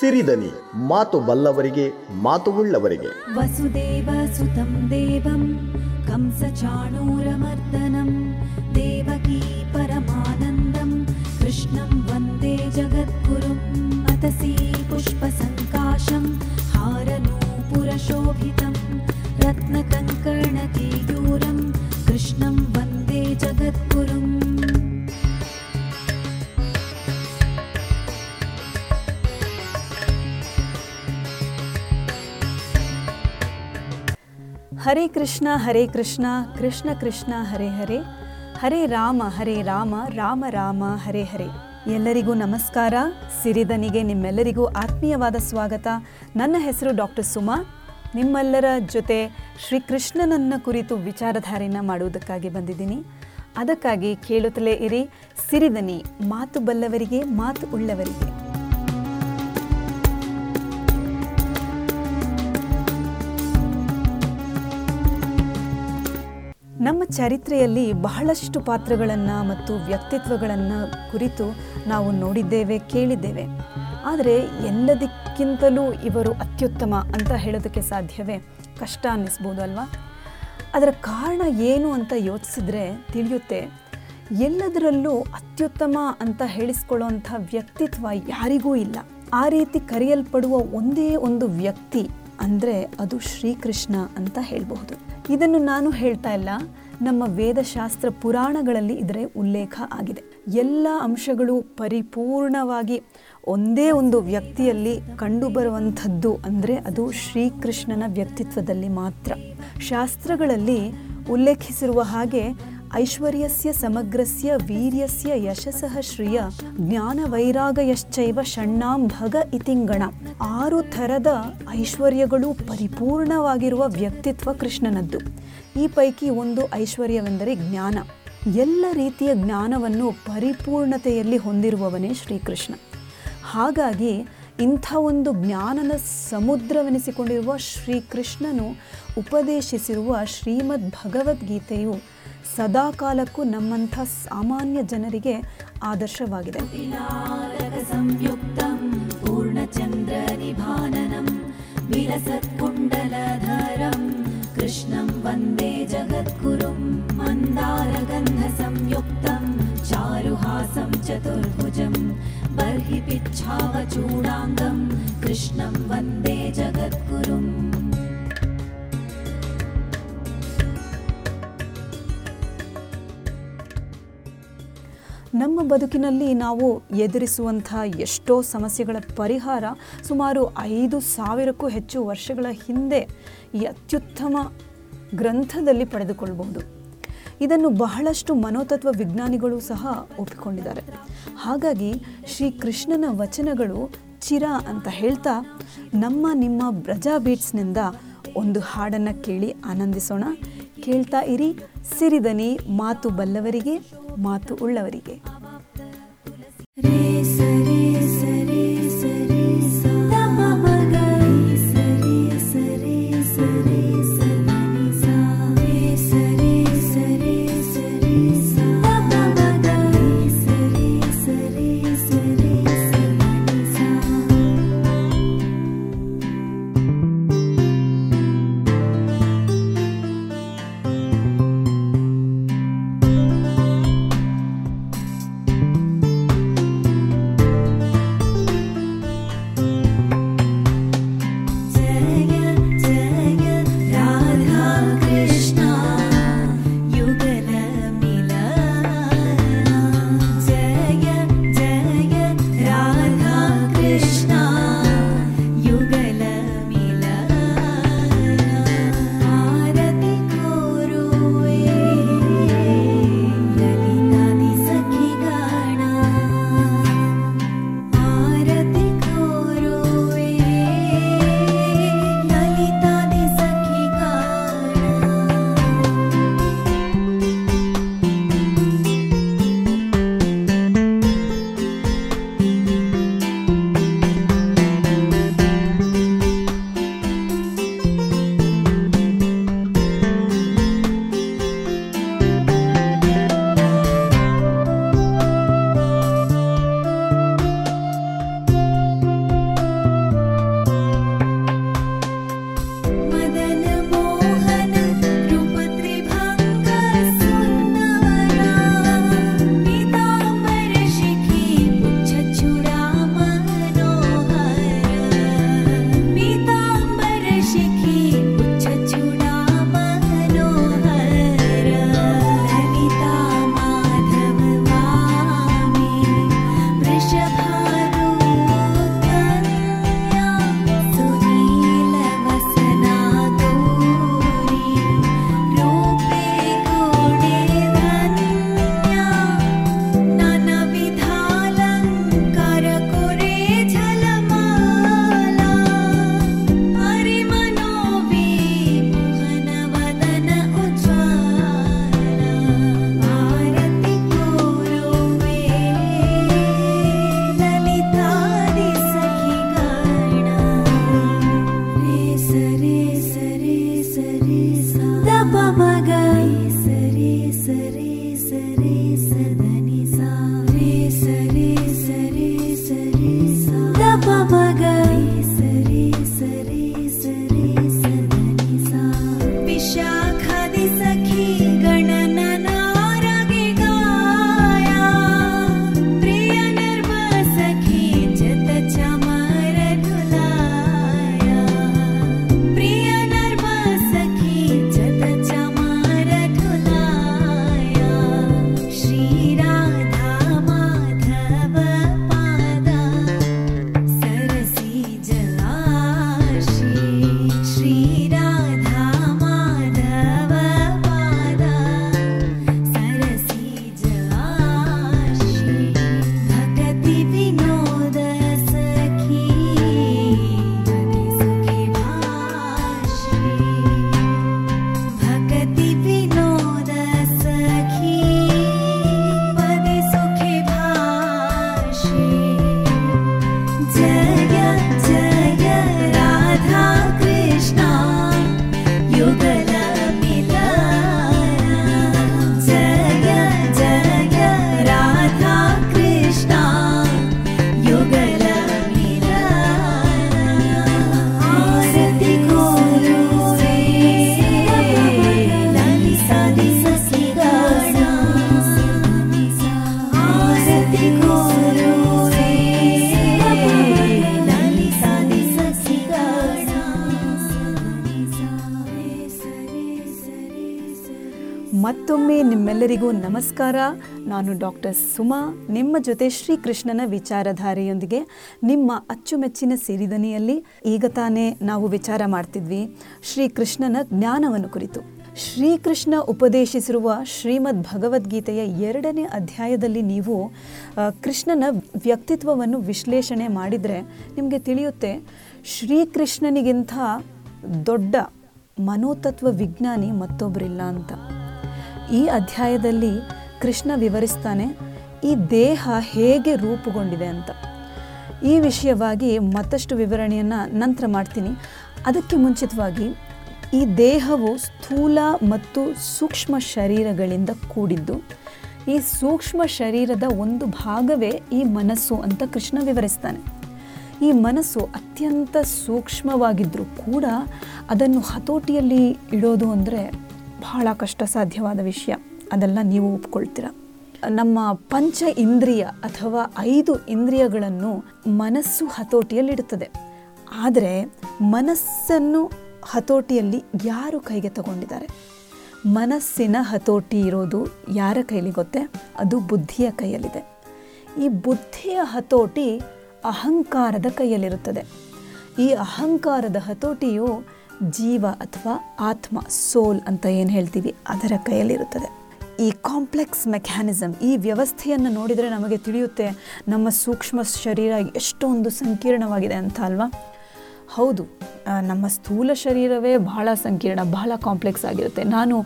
ಸಿರಿದನಿ ಮಾತು ಬಲ್ಲವರಿಗೆ ಮಾತು ಉಳ್ಳವರಿಗೆ. ವಸುದೇವ ಸುತಂ ದೇವಂ ಕಂಸ ಚಾಣೂರಮರ್ದನಂ ದೇವಕೀ ಪರಮಾನಂದಂ ಕೃಷ್ಣಂ कृष्णं वन्दे जगत्पुरुं पुष्प सङ्काशं हारूपुरशोभितं रत्नकङ्कण ಹರೇ ಕೃಷ್ಣ ಹರೇ ಕೃಷ್ಣ ಕೃಷ್ಣ ಕೃಷ್ಣ, ಹರೇ ಹರೇ. ಹರೇ ರಾಮ ಹರೇ ರಾಮ ರಾಮ ರಾಮ, ಹರೇ ಹರೇ. ಎಲ್ಲರಿಗೂ ನಮಸ್ಕಾರ. ಸಿರಿದನಿಗೆ ನಿಮ್ಮೆಲ್ಲರಿಗೂ ಆತ್ಮೀಯವಾದ ಸ್ವಾಗತ. ನನ್ನ ಹೆಸರು ಡಾಕ್ಟರ್ ಸುಮಾ. ನಿಮ್ಮೆಲ್ಲರ ಜೊತೆ ಶ್ರೀಕೃಷ್ಣನನ್ನ ಕುರಿತು ವಿಚಾರಧಾರೆಯನ್ನು ಮಾಡುವುದಕ್ಕಾಗಿ ಬಂದಿದ್ದೀನಿ. ಅದಕ್ಕಾಗಿ ಕೇಳುತ್ತಲೇ ಇರಿ ಸಿರಿದನಿ ಮಾತು ಬಲ್ಲವರಿಗೆ, ಮಾತು ಉಳ್ಳವರಿಗೆ. ನಮ್ಮ ಚರಿತ್ರೆಯಲ್ಲಿ ಬಹಳಷ್ಟು ಪಾತ್ರಗಳನ್ನು ಮತ್ತು ವ್ಯಕ್ತಿತ್ವಗಳನ್ನು ಕುರಿತು ನಾವು ನೋಡಿದ್ದೇವೆ, ಕೇಳಿದ್ದೇವೆ. ಆದರೆ ಎಲ್ಲದಕ್ಕಿಂತಲೂ ಇವರು ಅತ್ಯುತ್ತಮ ಅಂತ ಹೇಳೋದಕ್ಕೆ ಸಾಧ್ಯವೇ? ಕಷ್ಟ ಅನ್ನಿಸ್ಬೋದು ಅಲ್ವಾ? ಅದರ ಕಾರಣ ಏನು ಅಂತ ಯೋಚಿಸಿದ್ರೆ ತಿಳಿಯುತ್ತೆ, ಎಲ್ಲದರಲ್ಲೂ ಅತ್ಯುತ್ತಮ ಅಂತ ಹೇಳಿಸ್ಕೊಳ್ಳೋಂಥ ವ್ಯಕ್ತಿತ್ವ ಯಾರಿಗೂ ಇಲ್ಲ. ಆ ರೀತಿ ಕರೆಯಲ್ಪಡುವ ಒಂದೇ ಒಂದು ವ್ಯಕ್ತಿ ಅಂದರೆ ಅದು ಶ್ರೀಕೃಷ್ಣ ಅಂತ ಹೇಳಬಹುದು. ಇದನ್ನು ನಾನು ಹೇಳ್ತಾ ಇಲ್ಲ. ನಮ್ಮ ವೇದಶಾಸ್ತ್ರ ಪುರಾಣಗಳಲ್ಲಿ ಇದರ ಉಲ್ಲೇಖ ಆಗಿದೆ. ಎಲ್ಲ ಅಂಶಗಳು ಪರಿಪೂರ್ಣವಾಗಿ ಒಂದೇ ಒಂದು ವ್ಯಕ್ತಿಯಲ್ಲಿ ಕಂಡುಬರುವಂಥದ್ದು ಅಂದರೆ ಅದು ಶ್ರೀಕೃಷ್ಣನ ವ್ಯಕ್ತಿತ್ವದಲ್ಲಿ ಮಾತ್ರ. ಶಾಸ್ತ್ರಗಳಲ್ಲಿ ಉಲ್ಲೇಖಿಸಿರುವ ಹಾಗೆ ಐಶ್ವರ್ಯಸ್ಯ ಸಮಗ್ರಸ್ಯ ವೀರ್ಯಸ್ಯ ಯಶಸಃ ಶ್ರಿಯ ಜ್ಞಾನ ವೈರಾಗಯಶ್ಚೈವ ಷಣ್ಣಾಂ ಭಗ ಇತಿಂಗಣ ಆರು ಥರದ ಐಶ್ವರ್ಯಗಳು ಪರಿಪೂರ್ಣವಾಗಿರುವ ವ್ಯಕ್ತಿತ್ವ ಕೃಷ್ಣನದ್ದು. ಈ ಪೈಕಿ ಒಂದು ಐಶ್ವರ್ಯವೆಂದರೆ ಜ್ಞಾನ. ಎಲ್ಲ ರೀತಿಯ ಜ್ಞಾನವನ್ನು ಪರಿಪೂರ್ಣತೆಯಲ್ಲಿ ಹೊಂದಿರುವವನೇ ಶ್ರೀಕೃಷ್ಣ. ಹಾಗಾಗಿ ಇಂಥ ಒಂದು ಜ್ಞಾನದ ಸಮುದ್ರವೆನಿಸಿಕೊಂಡಿರುವ ಶ್ರೀಕೃಷ್ಣನು ಉಪದೇಶಿಸಿರುವ ಶ್ರೀಮದ್ ಭಗವದ್ಗೀತೆಯು ಸದಾಕಾಲಕ್ಕೂ ನಮ್ಮಂಥ ಸಾಮಾನ್ಯ ಜನರಿಗೆ ಆದರ್ಶವಾಗಿದೆ संयुक्तं पूर्णचन्द्रनिभाननं विलसत्कुण्डलधरं कृष्णं वन्दे जगद्गुरुं मन्दारगन्धसंयुक्तं चारुहासं चतुर्भुजं बर्हि पिच्छावचूडाङ्गं कृष्णं वन्दे जगद्गुरुम् ನಮ್ಮ ಬದುಕಿನಲ್ಲಿ ನಾವು ಎದುರಿಸುವಂಥ ಎಷ್ಟೋ ಸಮಸ್ಯೆಗಳ ಪರಿಹಾರ ಸುಮಾರು ಐದು ಸಾವಿರಕ್ಕೂ ಹೆಚ್ಚು ವರ್ಷಗಳ ಹಿಂದೆ ಈ ಅತ್ಯುತ್ತಮ ಗ್ರಂಥದಲ್ಲಿ ಪಡೆದುಕೊಳ್ಳಬಹುದು ಇದನ್ನು ಬಹಳಷ್ಟು ಮನೋತತ್ವ ವಿಜ್ಞಾನಿಗಳು ಸಹ ಒಪ್ಪಿಕೊಂಡಿದ್ದಾರೆ. ಹಾಗಾಗಿ ಶ್ರೀ ಕೃಷ್ಣನ ವಚನಗಳು ಚಿರ ಅಂತ ಹೇಳ್ತಾ ನಮ್ಮ ನಿಮ್ಮ ಬ್ರಜಾ ಬೀಟ್ಸ್ನಿಂದ ಒಂದು ಹಾಡನ್ನು ಕೇಳಿ ಆನಂದಿಸೋಣ. ಕೇಳ್ತಾ ಇರಿ ಸಿರಿದನಿ ಮಾತು ಬಲ್ಲವರಿಗೆ ಮಾತು ಉಳ್ಳವರಿಗೆ. ಮತ್ತೊಮ್ಮೆ ನಿಮ್ಮೆಲ್ಲರಿಗೂ ನಮಸ್ಕಾರ. ನಾನು ಡಾಕ್ಟರ್ ಸುಮಾ, ನಿಮ್ಮ ಜೊತೆ ಶ್ರೀಕೃಷ್ಣನ ವಿಚಾರಧಾರೆಯೊಂದಿಗೆ ನಿಮ್ಮ ಅಚ್ಚುಮೆಚ್ಚಿನ ಸಿರಿದನಿಯಲ್ಲಿ ಈಗ ತಾನೇ ನಾವು ವಿಚಾರ ಮಾಡ್ತಿದ್ವಿ. ಶ್ರೀಕೃಷ್ಣನ ಜ್ಞಾನವನ್ನು ಕುರಿತು. ಶ್ರೀಕೃಷ್ಣ ಉಪದೇಶಿಸಿರುವ ಶ್ರೀಮದ್ ಭಗವದ್ಗೀತೆಯ ಎರಡನೇ ಅಧ್ಯಾಯದಲ್ಲಿ ನೀವು ಕೃಷ್ಣನ ವ್ಯಕ್ತಿತ್ವವನ್ನು ವಿಶ್ಲೇಷಣೆ ಮಾಡಿದರೆ ನಿಮಗೆ ತಿಳಿಯುತ್ತೆ, ಶ್ರೀಕೃಷ್ಣನಿಗಿಂತ ದೊಡ್ಡ ಮನೋತತ್ವ ವಿಜ್ಞಾನಿ ಮತ್ತೊಬ್ಬರಿಲ್ಲ ಅಂತ. ಈ ಅಧ್ಯಾಯದಲ್ಲಿ ಕೃಷ್ಣ ವಿವರಿಸ್ತಾನೆ, ಈ ದೇಹ ಹೇಗೆ ರೂಪುಗೊಂಡಿದೆ ಅಂತ. ಈ ವಿಷಯವಾಗಿ ಮತ್ತಷ್ಟು ವಿವರಣೆಯನ್ನು ನಂತರ ಮಾಡ್ತೀನಿ. ಅದಕ್ಕೆ ಮುಂಚಿತವಾಗಿ ಈ ದೇಹವು ಸ್ಥೂಲ ಮತ್ತು ಸೂಕ್ಷ್ಮ ಶರೀರಗಳಿಂದ ಕೂಡಿದ್ದು, ಈ ಸೂಕ್ಷ್ಮ ಶರೀರದ ಒಂದು ಭಾಗವೇ ಈ ಮನಸ್ಸು ಅಂತ ಕೃಷ್ಣ ವಿವರಿಸ್ತಾನೆ. ಈ ಮನಸ್ಸು ಅತ್ಯಂತ ಸೂಕ್ಷ್ಮವಾಗಿದ್ದರೂ ಕೂಡ ಅದನ್ನು ಹತೋಟಿಯಲ್ಲಿ ಇಡೋದು ಅಂದರೆ ಬಹಳ ಕಷ್ಟ ಸಾಧ್ಯವಾದ ವಿಷಯ. ಅದೆಲ್ಲ ನೀವು ಒಪ್ಕೊಳ್ತೀರ. ನಮ್ಮ ಪಂಚ ಇಂದ್ರಿಯ ಅಥವಾ ಐದು ಇಂದ್ರಿಯಗಳನ್ನು ಮನಸ್ಸು ಹತೋಟಿಯಲ್ಲಿಡುತ್ತದೆ. ಆದರೆ ಮನಸ್ಸನ್ನು ಹತೋಟಿಯಲ್ಲಿ ಯಾರು ಕೈಗೆ ತಗೊಂಡಿದ್ದಾರೆ? ಮನಸ್ಸಿನ ಹತೋಟಿ ಇರೋದು ಯಾರ ಕೈಲಿ ಗೊತ್ತೇ? ಅದು ಬುದ್ಧಿಯ ಕೈಯಲ್ಲಿದೆ. ಈ ಬುದ್ಧಿಯ ಹತೋಟಿ ಅಹಂಕಾರದ ಕೈಯಲ್ಲಿರುತ್ತದೆ. ಈ ಅಹಂಕಾರದ ಹತೋಟಿಯು ಜೀವ ಅಥವಾ ಆತ್ಮ, ಸೋಲ್ ಅಂತ ಏನು ಹೇಳ್ತೀವಿ, ಅದರ ಕೈಯಲ್ಲಿರುತ್ತದೆ. ಈ ಕಾಂಪ್ಲೆಕ್ಸ್ ಮೆಕ್ಯಾನಿಸಮ್ ಈ ವ್ಯವಸ್ಥೆಯನ್ನು ನೋಡಿದರೆ ನಮಗೆ ತಿಳಿಯುತ್ತೆ ನಮ್ಮ ಸೂಕ್ಷ್ಮ ಶರೀರ ಎಷ್ಟೊಂದು ಸಂಕೀರ್ಣವಾಗಿದೆ ಅಂತ ಅಲ್ವಾ? ಹೌದು ನಮ್ಮ ಸ್ಥೂಲ ಶರೀರವೇ ಬಹಳ ಸಂಕೀರ್ಣ, ಬಹಳ ಕಾಂಪ್ಲೆಕ್ಸ್ ಆಗಿರುತ್ತೆ. ನಾನು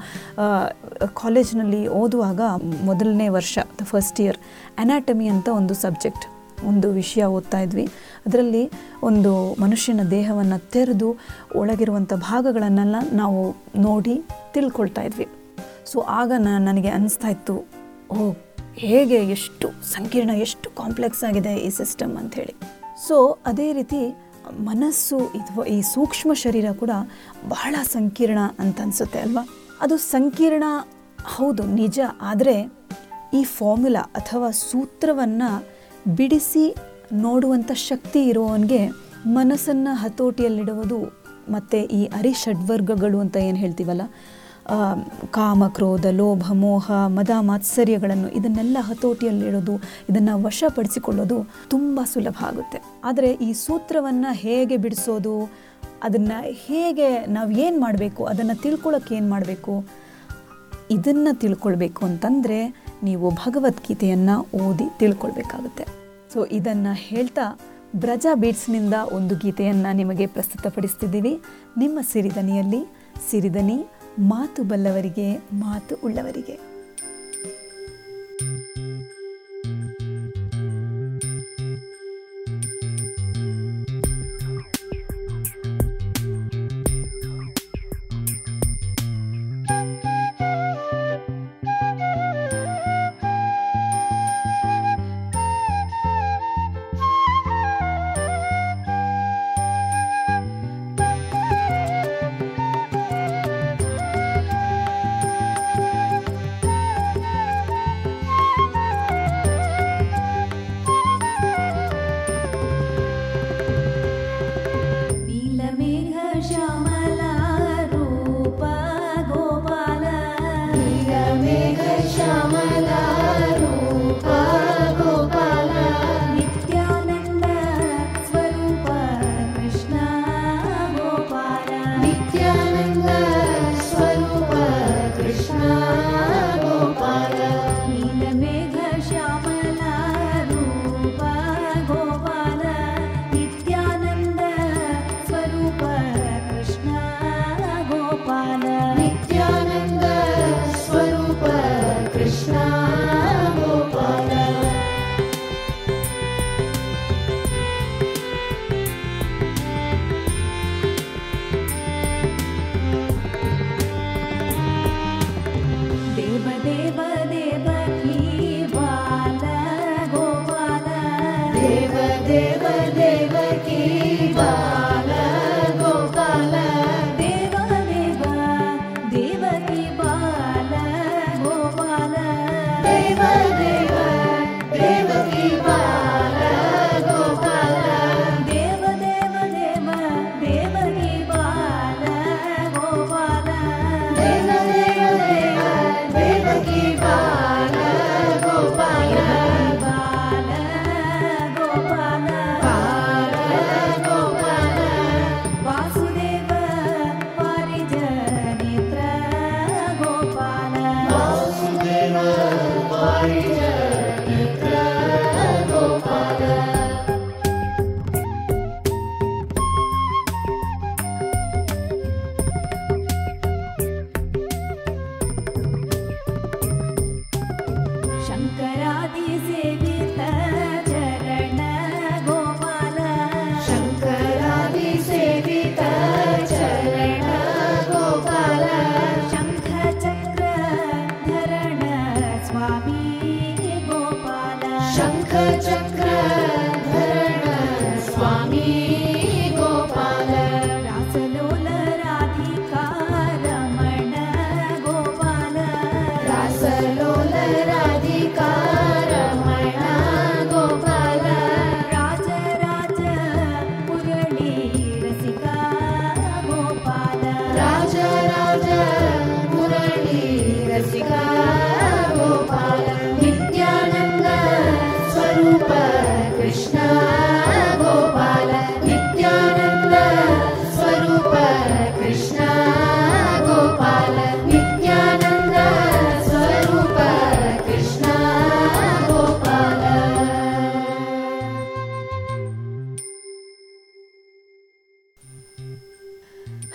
ಕಾಲೇಜ್ನಲ್ಲಿ ಓದುವಾಗ ಮೊದಲನೇ ವರ್ಷ ದ ಫಸ್ಟ್ ಇಯರ್ ಅನಾಟಮಿ ಅಂತ ಒಂದು ಸಬ್ಜೆಕ್ಟ್ ಒಂದು ವಿಷಯ ಓದ್ತಾ ಇದ್ವಿ. ಅದರಲ್ಲಿ ಒಂದು ಮನುಷ್ಯನ ದೇಹವನ್ನು ತೆರೆದು ಒಳಗಿರುವಂಥ ಭಾಗಗಳನ್ನೆಲ್ಲ ನಾವು ನೋಡಿ ತಿಳ್ಕೊಳ್ತಾ ಇದ್ವಿ. ಸೊ ಆಗ ನನಗೆ ಅನಿಸ್ತಾ ಇತ್ತು, ಓ, ಹೇಗೆ ಎಷ್ಟು ಸಂಕೀರ್ಣ, ಎಷ್ಟು ಕಾಂಪ್ಲೆಕ್ಸ್ ಆಗಿದೆ ಈ ಸಿಸ್ಟಮ್ ಅಂಥೇಳಿ. ಸೊ ಅದೇ ರೀತಿ ಮನಸ್ಸು ಅಥವಾ ಈ ಸೂಕ್ಷ್ಮ ಶರೀರ ಕೂಡ ಬಹಳ ಸಂಕೀರ್ಣ ಅಂತ ಅನಿಸುತ್ತೆ ಅಲ್ವಾ? ಅದು ಸಂಕೀರ್ಣ ಹೌದು, ನಿಜ. ಆದರೆ ಈ ಫಾರ್ಮುಲಾ ಅಥವಾ ಸೂತ್ರವನ್ನು ಬಿಡಿಸಿ ನೋಡುವಂಥ ಶಕ್ತಿ ಇರುವವನಿಗೆ ಮನಸ್ಸನ್ನು ಹತೋಟಿಯಲ್ಲಿಡುವುದು ಮತ್ತು ಈ ಅರಿಷಡ್ವರ್ಗಗಳು ಅಂತ ಏನು ಹೇಳ್ತೀವಲ್ಲ? ಕಾಮ, ಕ್ರೋಧ, ಲೋಭ, ಮೋಹ, ಮದ, ಮಾತ್ಸರ್ಯಗಳನ್ನು ಇದನ್ನೆಲ್ಲ ಹತೋಟಿಯಲ್ಲಿಡೋದು, ಇದನ್ನು ವಶಪಡಿಸಿಕೊಳ್ಳೋದು ತುಂಬ ಸುಲಭ ಆಗುತ್ತೆ. ಆದರೆ ಈ ಸೂತ್ರವನ್ನು ಹೇಗೆ ಬಿಡಿಸೋದು, ಅದನ್ನು ಹೇಗೆ ನಾವು ಏನು ಮಾಡಬೇಕು, ಅದನ್ನು ತಿಳ್ಕೊಳ್ಳೋಕೆ ಏನು ಮಾಡಬೇಕು, ಇದನ್ನು ತಿಳ್ಕೊಳ್ಬೇಕು ಅಂತಂದರೆ ನೀವು ಭಗವದ್ಗೀತೆಯನ್ನು ಓದಿ ತಿಳ್ಕೊಳ್ಬೇಕಾಗುತ್ತೆ. ಸೊ ಇದನ್ನು ಹೇಳ್ತಾ ಬ್ರಜಾ ಬೀಟ್ಸ್ನಿಂದ ಒಂದು ಗೀತೆಯನ್ನು ನಿಮಗೆ ಪ್ರಸ್ತುತಪಡಿಸ್ತಿದ್ದೀವಿ. ನಿಮ್ಮ ಸಿರಿದನಿಯಲ್ಲಿ ಸಿರಿದನಿ ಮಾತು ಬಲ್ಲವರಿಗೆ ಮಾತು ಉಳ್ಳವರಿಗೆ ಿ.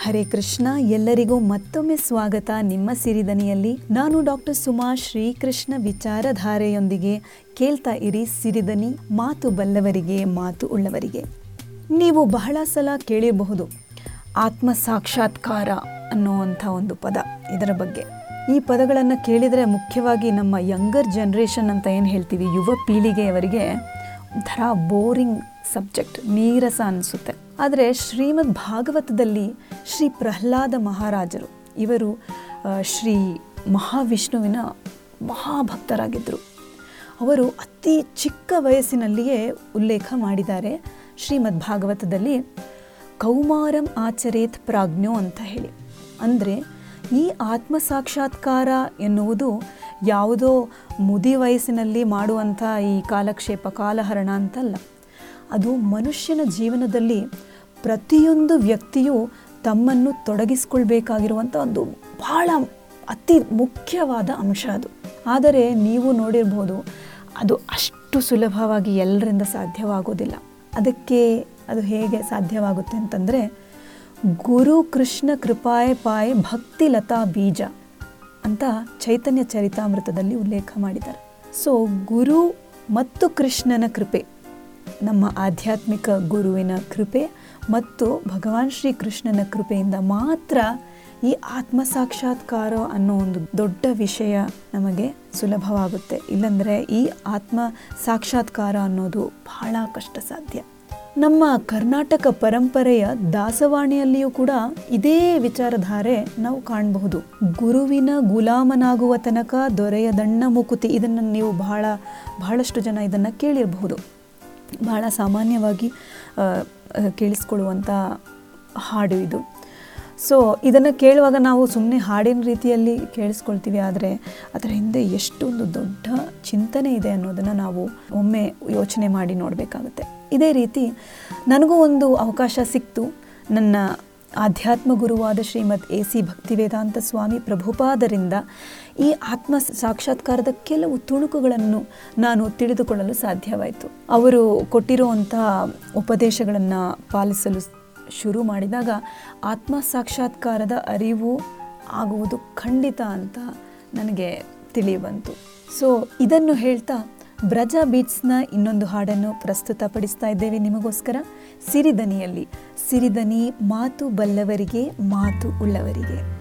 ಹರೇ ಕೃಷ್ಣ, ಎಲ್ಲರಿಗೂ ಮತ್ತೊಮ್ಮೆ ಸ್ವಾಗತ ನಿಮ್ಮ ಸಿರಿದನಿಯಲ್ಲಿ ನಾನು ಡಾಕ್ಟರ್ ಸುಮಾ ಶ್ರೀಕೃಷ್ಣ ವಿಚಾರಧಾರೆಯೊಂದಿಗೆ ಕೇಳ್ತಾ ಇರಿ ಸಿರಿದನಿ ಮಾತು ಬಲ್ಲವರಿಗೆ, ಮಾತು ಉಳ್ಳವರಿಗೆ. ನೀವು ಬಹಳ ಸಲ ಕೇಳಿರಬಹುದು ಆತ್ಮ ಸಾಕ್ಷಾತ್ಕಾರ ಅನ್ನುವಂಥ ಒಂದು ಪದ ಇದರ ಬಗ್ಗೆ. ಈ ಪದಗಳನ್ನು ಕೇಳಿದರೆ ಮುಖ್ಯವಾಗಿ ನಮ್ಮ ಯಂಗರ್ ಜನ್ರೇಷನ್ ಅಂತ ಏನು ಹೇಳ್ತೀವಿ, ಯುವ ಪೀಳಿಗೆಯವರಿಗೆ ಒಂಥರ ಬೋರಿಂಗ್ ಸಬ್ಜೆಕ್ಟ್, ನೀರಸ ಅನಿಸುತ್ತೆ. ಆದರೆ ಶ್ರೀಮದ್ ಭಾಗವತದಲ್ಲಿ ಶ್ರೀ ಪ್ರಹ್ಲಾದ ಮಹಾರಾಜರು, ಇವರು ಶ್ರೀ ಮಹಾವಿಷ್ಣುವಿನ ಮಹಾಭಕ್ತರಾಗಿದ್ದರು ಅವರು ಅತಿ ಚಿಕ್ಕ ವಯಸ್ಸಿನಲ್ಲಿಯೇ ಉಲ್ಲೇಖ ಮಾಡಿದ್ದಾರೆ ಶ್ರೀಮದ್ ಭಾಗವತದಲ್ಲಿ ಕೌಮಾರಂ ಆಚರೇತ್ ಪ್ರಾಜ್ಞೋ ಅಂತ ಹೇಳಿ. ಅಂದರೆ ಈ ಆತ್ಮ ಸಾಕ್ಷಾತ್ಕಾರ ಎನ್ನುವುದು ಯಾವುದೋ ಮುದಿ ವಯಸ್ಸಿನಲ್ಲಿ ಮಾಡುವಂಥ ಈ ಕಾಲಕ್ಷೇಪ, ಕಾಲಹರಣ ಅಂತಲ್ಲ. ಅದು ಮನುಷ್ಯನ ಜೀವನದಲ್ಲಿ ಪ್ರತಿಯೊಂದು ವ್ಯಕ್ತಿಯು ತಮ್ಮನ್ನು ತೊಡಗಿಸ್ಕೊಳ್ಬೇಕಾಗಿರುವಂಥ ಒಂದು ಬಹಳ ಅತಿ ಮುಖ್ಯವಾದ ಅಂಶ ಅದು. ಆದರೆ ನೀವು ನೋಡಿರ್ಬೋದು, ಅದು ಅಷ್ಟು ಸುಲಭವಾಗಿ ಎಲ್ಲರಿಂದ ಸಾಧ್ಯವಾಗೋದಿಲ್ಲ. ಅದಕ್ಕೆ ಅದು ಹೇಗೆ ಸಾಧ್ಯವಾಗುತ್ತೆ ಅಂತಂದರೆ, ಗುರು ಕೃಷ್ಣ ಕೃಪಾಯ ಪಾಯ ಭಕ್ತಿ ಲತಾ ಬೀಜ ಅಂತ ಚೈತನ್ಯ ಚರಿತಾಮೃತದಲ್ಲಿ ಉಲ್ಲೇಖ ಮಾಡಿದ್ದಾರೆ. ಸೊ ಗುರು ಮತ್ತು ಕೃಷ್ಣನ ಕೃಪೆ ನಮ್ಮ ಆಧ್ಯಾತ್ಮಿಕ ಗುರುವಿನ ಕೃಪೆ ಮತ್ತು ಭಗವಾನ್ ಶ್ರೀ ಕೃಷ್ಣನ ಕೃಪೆಯಿಂದ ಮಾತ್ರ ಈ ಆತ್ಮ ಸಾಕ್ಷಾತ್ಕಾರ ಅನ್ನೋ ಒಂದು ದೊಡ್ಡ ವಿಷಯ ನಮಗೆ ಸುಲಭವಾಗುತ್ತೆ. ಇಲ್ಲಂದರೆ ಈ ಆತ್ಮ ಸಾಕ್ಷಾತ್ಕಾರ ಅನ್ನೋದು ಬಹಳ ಕಷ್ಟ ಸಾಧ್ಯ ನಮ್ಮ ಕರ್ನಾಟಕ ಪರಂಪರೆಯ ದಾಸವಾಣಿಯಲ್ಲಿಯೂ ಕೂಡ ಇದೇ ವಿಚಾರಧಾರೆ ನಾವು ಕಾಣಬಹುದು. ಗುರುವಿನ ಗುಲಾಮನಾಗುವ ತನಕ ದೊರೆಯದಣ್ಣ ಮುಕುತಿ ಇದನ್ನು ನೀವು ಬಹಳ, ಬಹಳಷ್ಟು ಜನ ಇದನ್ನು ಕೇಳಿರಬಹುದು. ಬಹಳ ಸಾಮಾನ್ಯವಾಗಿ ಕೇಳಿಸ್ಕೊಳ್ಳುವಂಥ ಹಾಡು ಇದು. ಸೊ ಇದನ್ನು ಕೇಳುವಾಗ ನಾವು ಸುಮ್ಮನೆ ಹಾಡಿನ ರೀತಿಯಲ್ಲಿ ಕೇಳಿಸ್ಕೊಳ್ತೀವಿ, ಆದರೆ ಅದರ ಹಿಂದೆ ಎಷ್ಟೊಂದು ದೊಡ್ಡ ಚಿಂತನೆ ಇದೆ ಅನ್ನೋದನ್ನು ನಾವು ಒಮ್ಮೆ ಯೋಚನೆ ಮಾಡಿ ನೋಡಬೇಕಾಗುತ್ತೆ. ಇದೇ ರೀತಿ ನನಗೂ ಒಂದು ಅವಕಾಶ ಸಿಕ್ತು. ನನ್ನ ಆಧ್ಯಾತ್ಮ ಗುರುವಾದ ಶ್ರೀಮದ್ ಎ ಸಿ ಭಕ್ತಿವೇದಾಂತ ಸ್ವಾಮಿ ಪ್ರಭುಪಾದರಿಂದ ಈ ಆತ್ಮ ಸಾಕ್ಷಾತ್ಕಾರದ ಕೆಲವು ತುಣುಕುಗಳನ್ನು ನಾನು ತಿಳಿದುಕೊಳ್ಳಲು ಸಾಧ್ಯವಾಯಿತು. ಅವರು ಕೊಟ್ಟಿರುವಂಥ ಉಪದೇಶಗಳನ್ನು ಪಾಲಿಸಲು ಶುರು ಮಾಡಿದಾಗ ಆತ್ಮ ಸಾಕ್ಷಾತ್ಕಾರದ ಅರಿವು ಆಗುವುದು ಖಂಡಿತ ಅಂತ ನನಗೆ ತಿಳಿಯುವಂತು. ಸೊ ಇದನ್ನು ಹೇಳ್ತಾ ಬ್ರಜಾ ಬೀಟ್ಸ್ನ ಇನ್ನೊಂದು ಹಾಡನ್ನು ಪ್ರಸ್ತುತಪಡಿಸ್ತಾ ಇದ್ದೇವೆ ನಿಮಗೋಸ್ಕರ. ಸಿರಿದನಿಯಲ್ಲಿ ಸಿರಿದನಿ ಮಾತು ಬಲ್ಲವರಿಗೆ ಮಾತು ಉಳ್ಳವರಿಗೆ.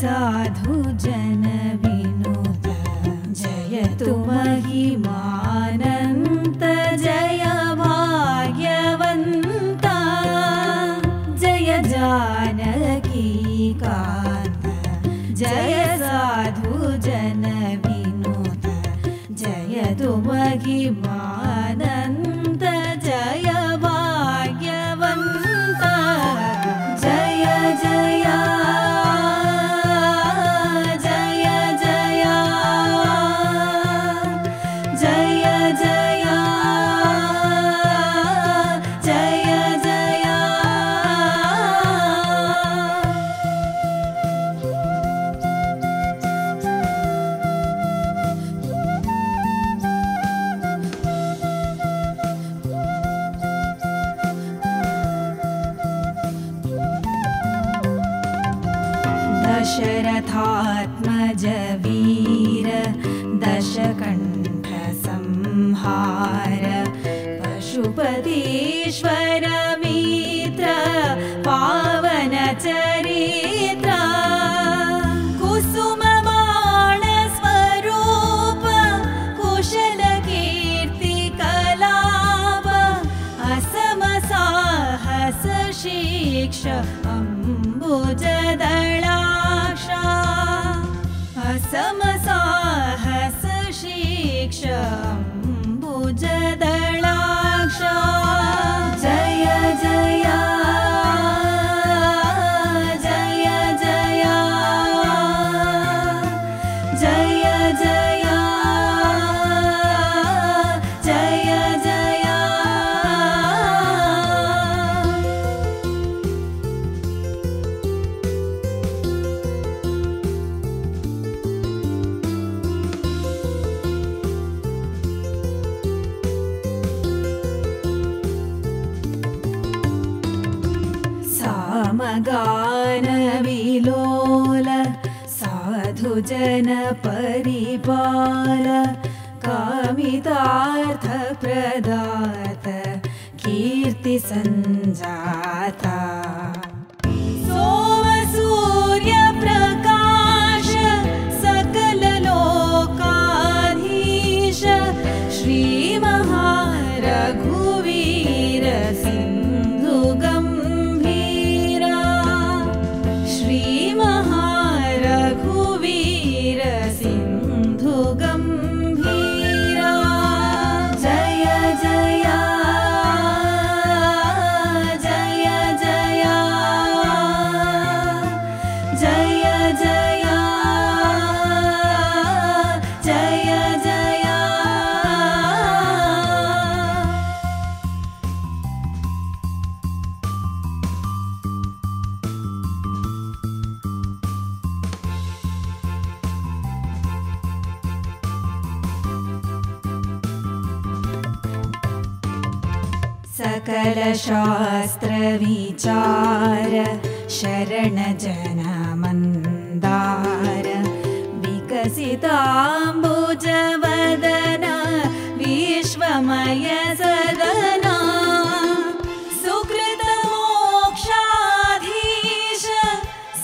साधु जन विनोता जय तुमगि मानन्त जय भाग्यवन्ता जय जानकी कान्त जय साधु जन विनोता जय तुमगि मा गानविलोल साधु जन परिपाल कामितार्थ प्रदात कीर्तिसञ्जा सकलशास्त्रविचार शरणजनमन्दार विकसिताम्बुजवदन विश्वमय सदना सुकृतमोक्षाधीश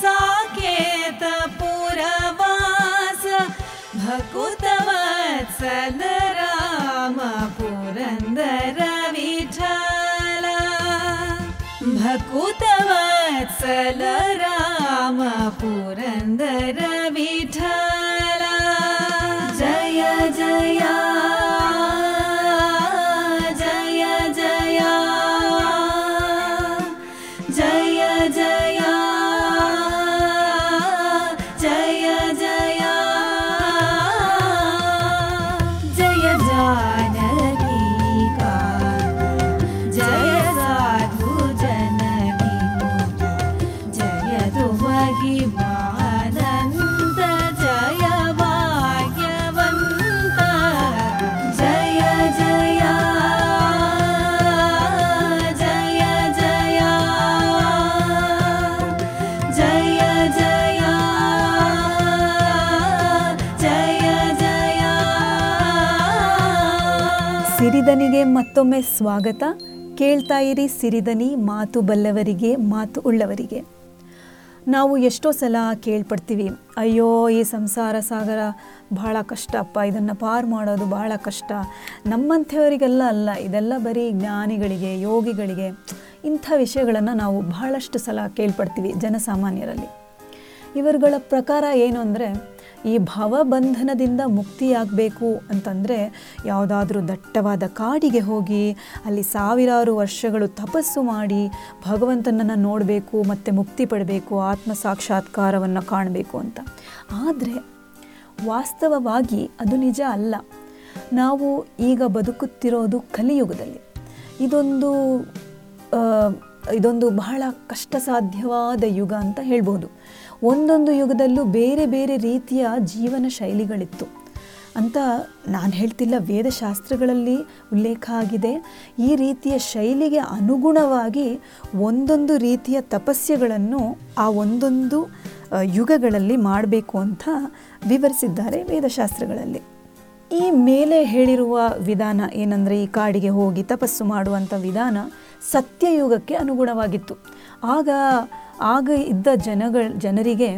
साकेतपुरवास भकुतवत्सल राम पुरन्दर विठा। जय ಸಿರಿದನಿಗೆ ಮತ್ತೊಮ್ಮೆ ಸ್ವಾಗತ. ಕೇಳ್ತಾ ಇರಿ ಸಿರಿದನಿ, ಮಾತು ಬಲ್ಲವರಿಗೆ, ಮಾತು ಉಳ್ಳವರಿಗೆ. ನಾವು ಎಷ್ಟೋ ಸಲ ಕೇಳ್ಪಡ್ತೀವಿ, ಅಯ್ಯೋ, ಈ ಸಂಸಾರ ಸಾಗರ ಬಹಳ ಕಷ್ಟಪ್ಪ ಇದನ್ನು ಪಾರು ಮಾಡೋದು ಬಹಳ ಕಷ್ಟ. ನಮ್ಮಂಥವರಿಗೆಲ್ಲ ಅಲ್ಲ, ಇದೆಲ್ಲ ಬರೀ ಜ್ಞಾನಿಗಳಿಗೆ, ಯೋಗಿಗಳಿಗೆ, ಇಂಥ ವಿಷಯಗಳನ್ನು ನಾವು ಬಹಳಷ್ಟು ಸಲ ಕೇಳ್ಪಡ್ತೀವಿ ಜನಸಾಮಾನ್ಯರಲ್ಲಿ. ಇವರುಗಳ ಪ್ರಕಾರ ಏನು ಅಂದರೆ ಈ ಭವಬಂಧನದಿಂದ ಮುಕ್ತಿಯಾಗಬೇಕು ಅಂತಂದರೆ ಯಾವುದಾದ್ರೂ ದಟ್ಟವಾದ ಕಾಡಿಗೆ ಹೋಗಿ ಅಲ್ಲಿ ಸಾವಿರಾರು ವರ್ಷಗಳು ತಪಸ್ಸು ಮಾಡಿ ಭಗವಂತನನ್ನು ನೋಡಬೇಕು ಮತ್ತು ಮುಕ್ತಿ ಪಡಬೇಕು, ಆತ್ಮ ಸಾಕ್ಷಾತ್ಕಾರವನ್ನು ಕಾಣಬೇಕು ಅಂತ. ಆದರೆ ವಾಸ್ತವವಾಗಿ ಅದು ನಿಜ ಅಲ್ಲ. ನಾವು ಈಗ ಬದುಕುತ್ತಿರೋದು ಕಲಿಯುಗದಲ್ಲಿ. ಇದೊಂದು ಇದೊಂದು ಬಹಳ ಕಷ್ಟ ಸಾಧ್ಯವಾದ ಯುಗ ಅಂತ ಹೇಳ್ಬೋದು. ಒಂದೊಂದು ಯುಗದಲ್ಲೂ ಬೇರೆ ಬೇರೆ ರೀತಿಯ ಜೀವನ ಶೈಲಿಗಳಿತ್ತು. ಅಂತ ನಾನು ಹೇಳ್ತಿಲ್ಲ, ವೇದಶಾಸ್ತ್ರಗಳಲ್ಲಿ ಉಲ್ಲೇಖ ಆಗಿದೆ. ಈ ರೀತಿಯ ಶೈಲಿಗೆ ಅನುಗುಣವಾಗಿ ಒಂದೊಂದು ರೀತಿಯ ತಪಸ್ಯಗಳನ್ನು ಆ ಒಂದೊಂದು ಯುಗಗಳಲ್ಲಿ ಮಾಡಬೇಕು ಅಂತ ವಿವರಿಸಿದ್ದಾರೆ ವೇದಶಾಸ್ತ್ರಗಳಲ್ಲಿ. ಈ ಮೇಲೆ ಹೇಳಿರುವ ವಿಧಾನ ಏನಂದರೆ, ಈ ಕಾಡಿಗೆ ಹೋಗಿ ತಪಸ್ಸು ಮಾಡುವಂಥ ವಿಧಾನ ಸತ್ಯಯುಗಕ್ಕೆ ಅನುಗುಣವಾಗಿತ್ತು. ಆಗ ಆಗ ಇದ್ದ ಜನಗಳ, ಜನರಿಗೆ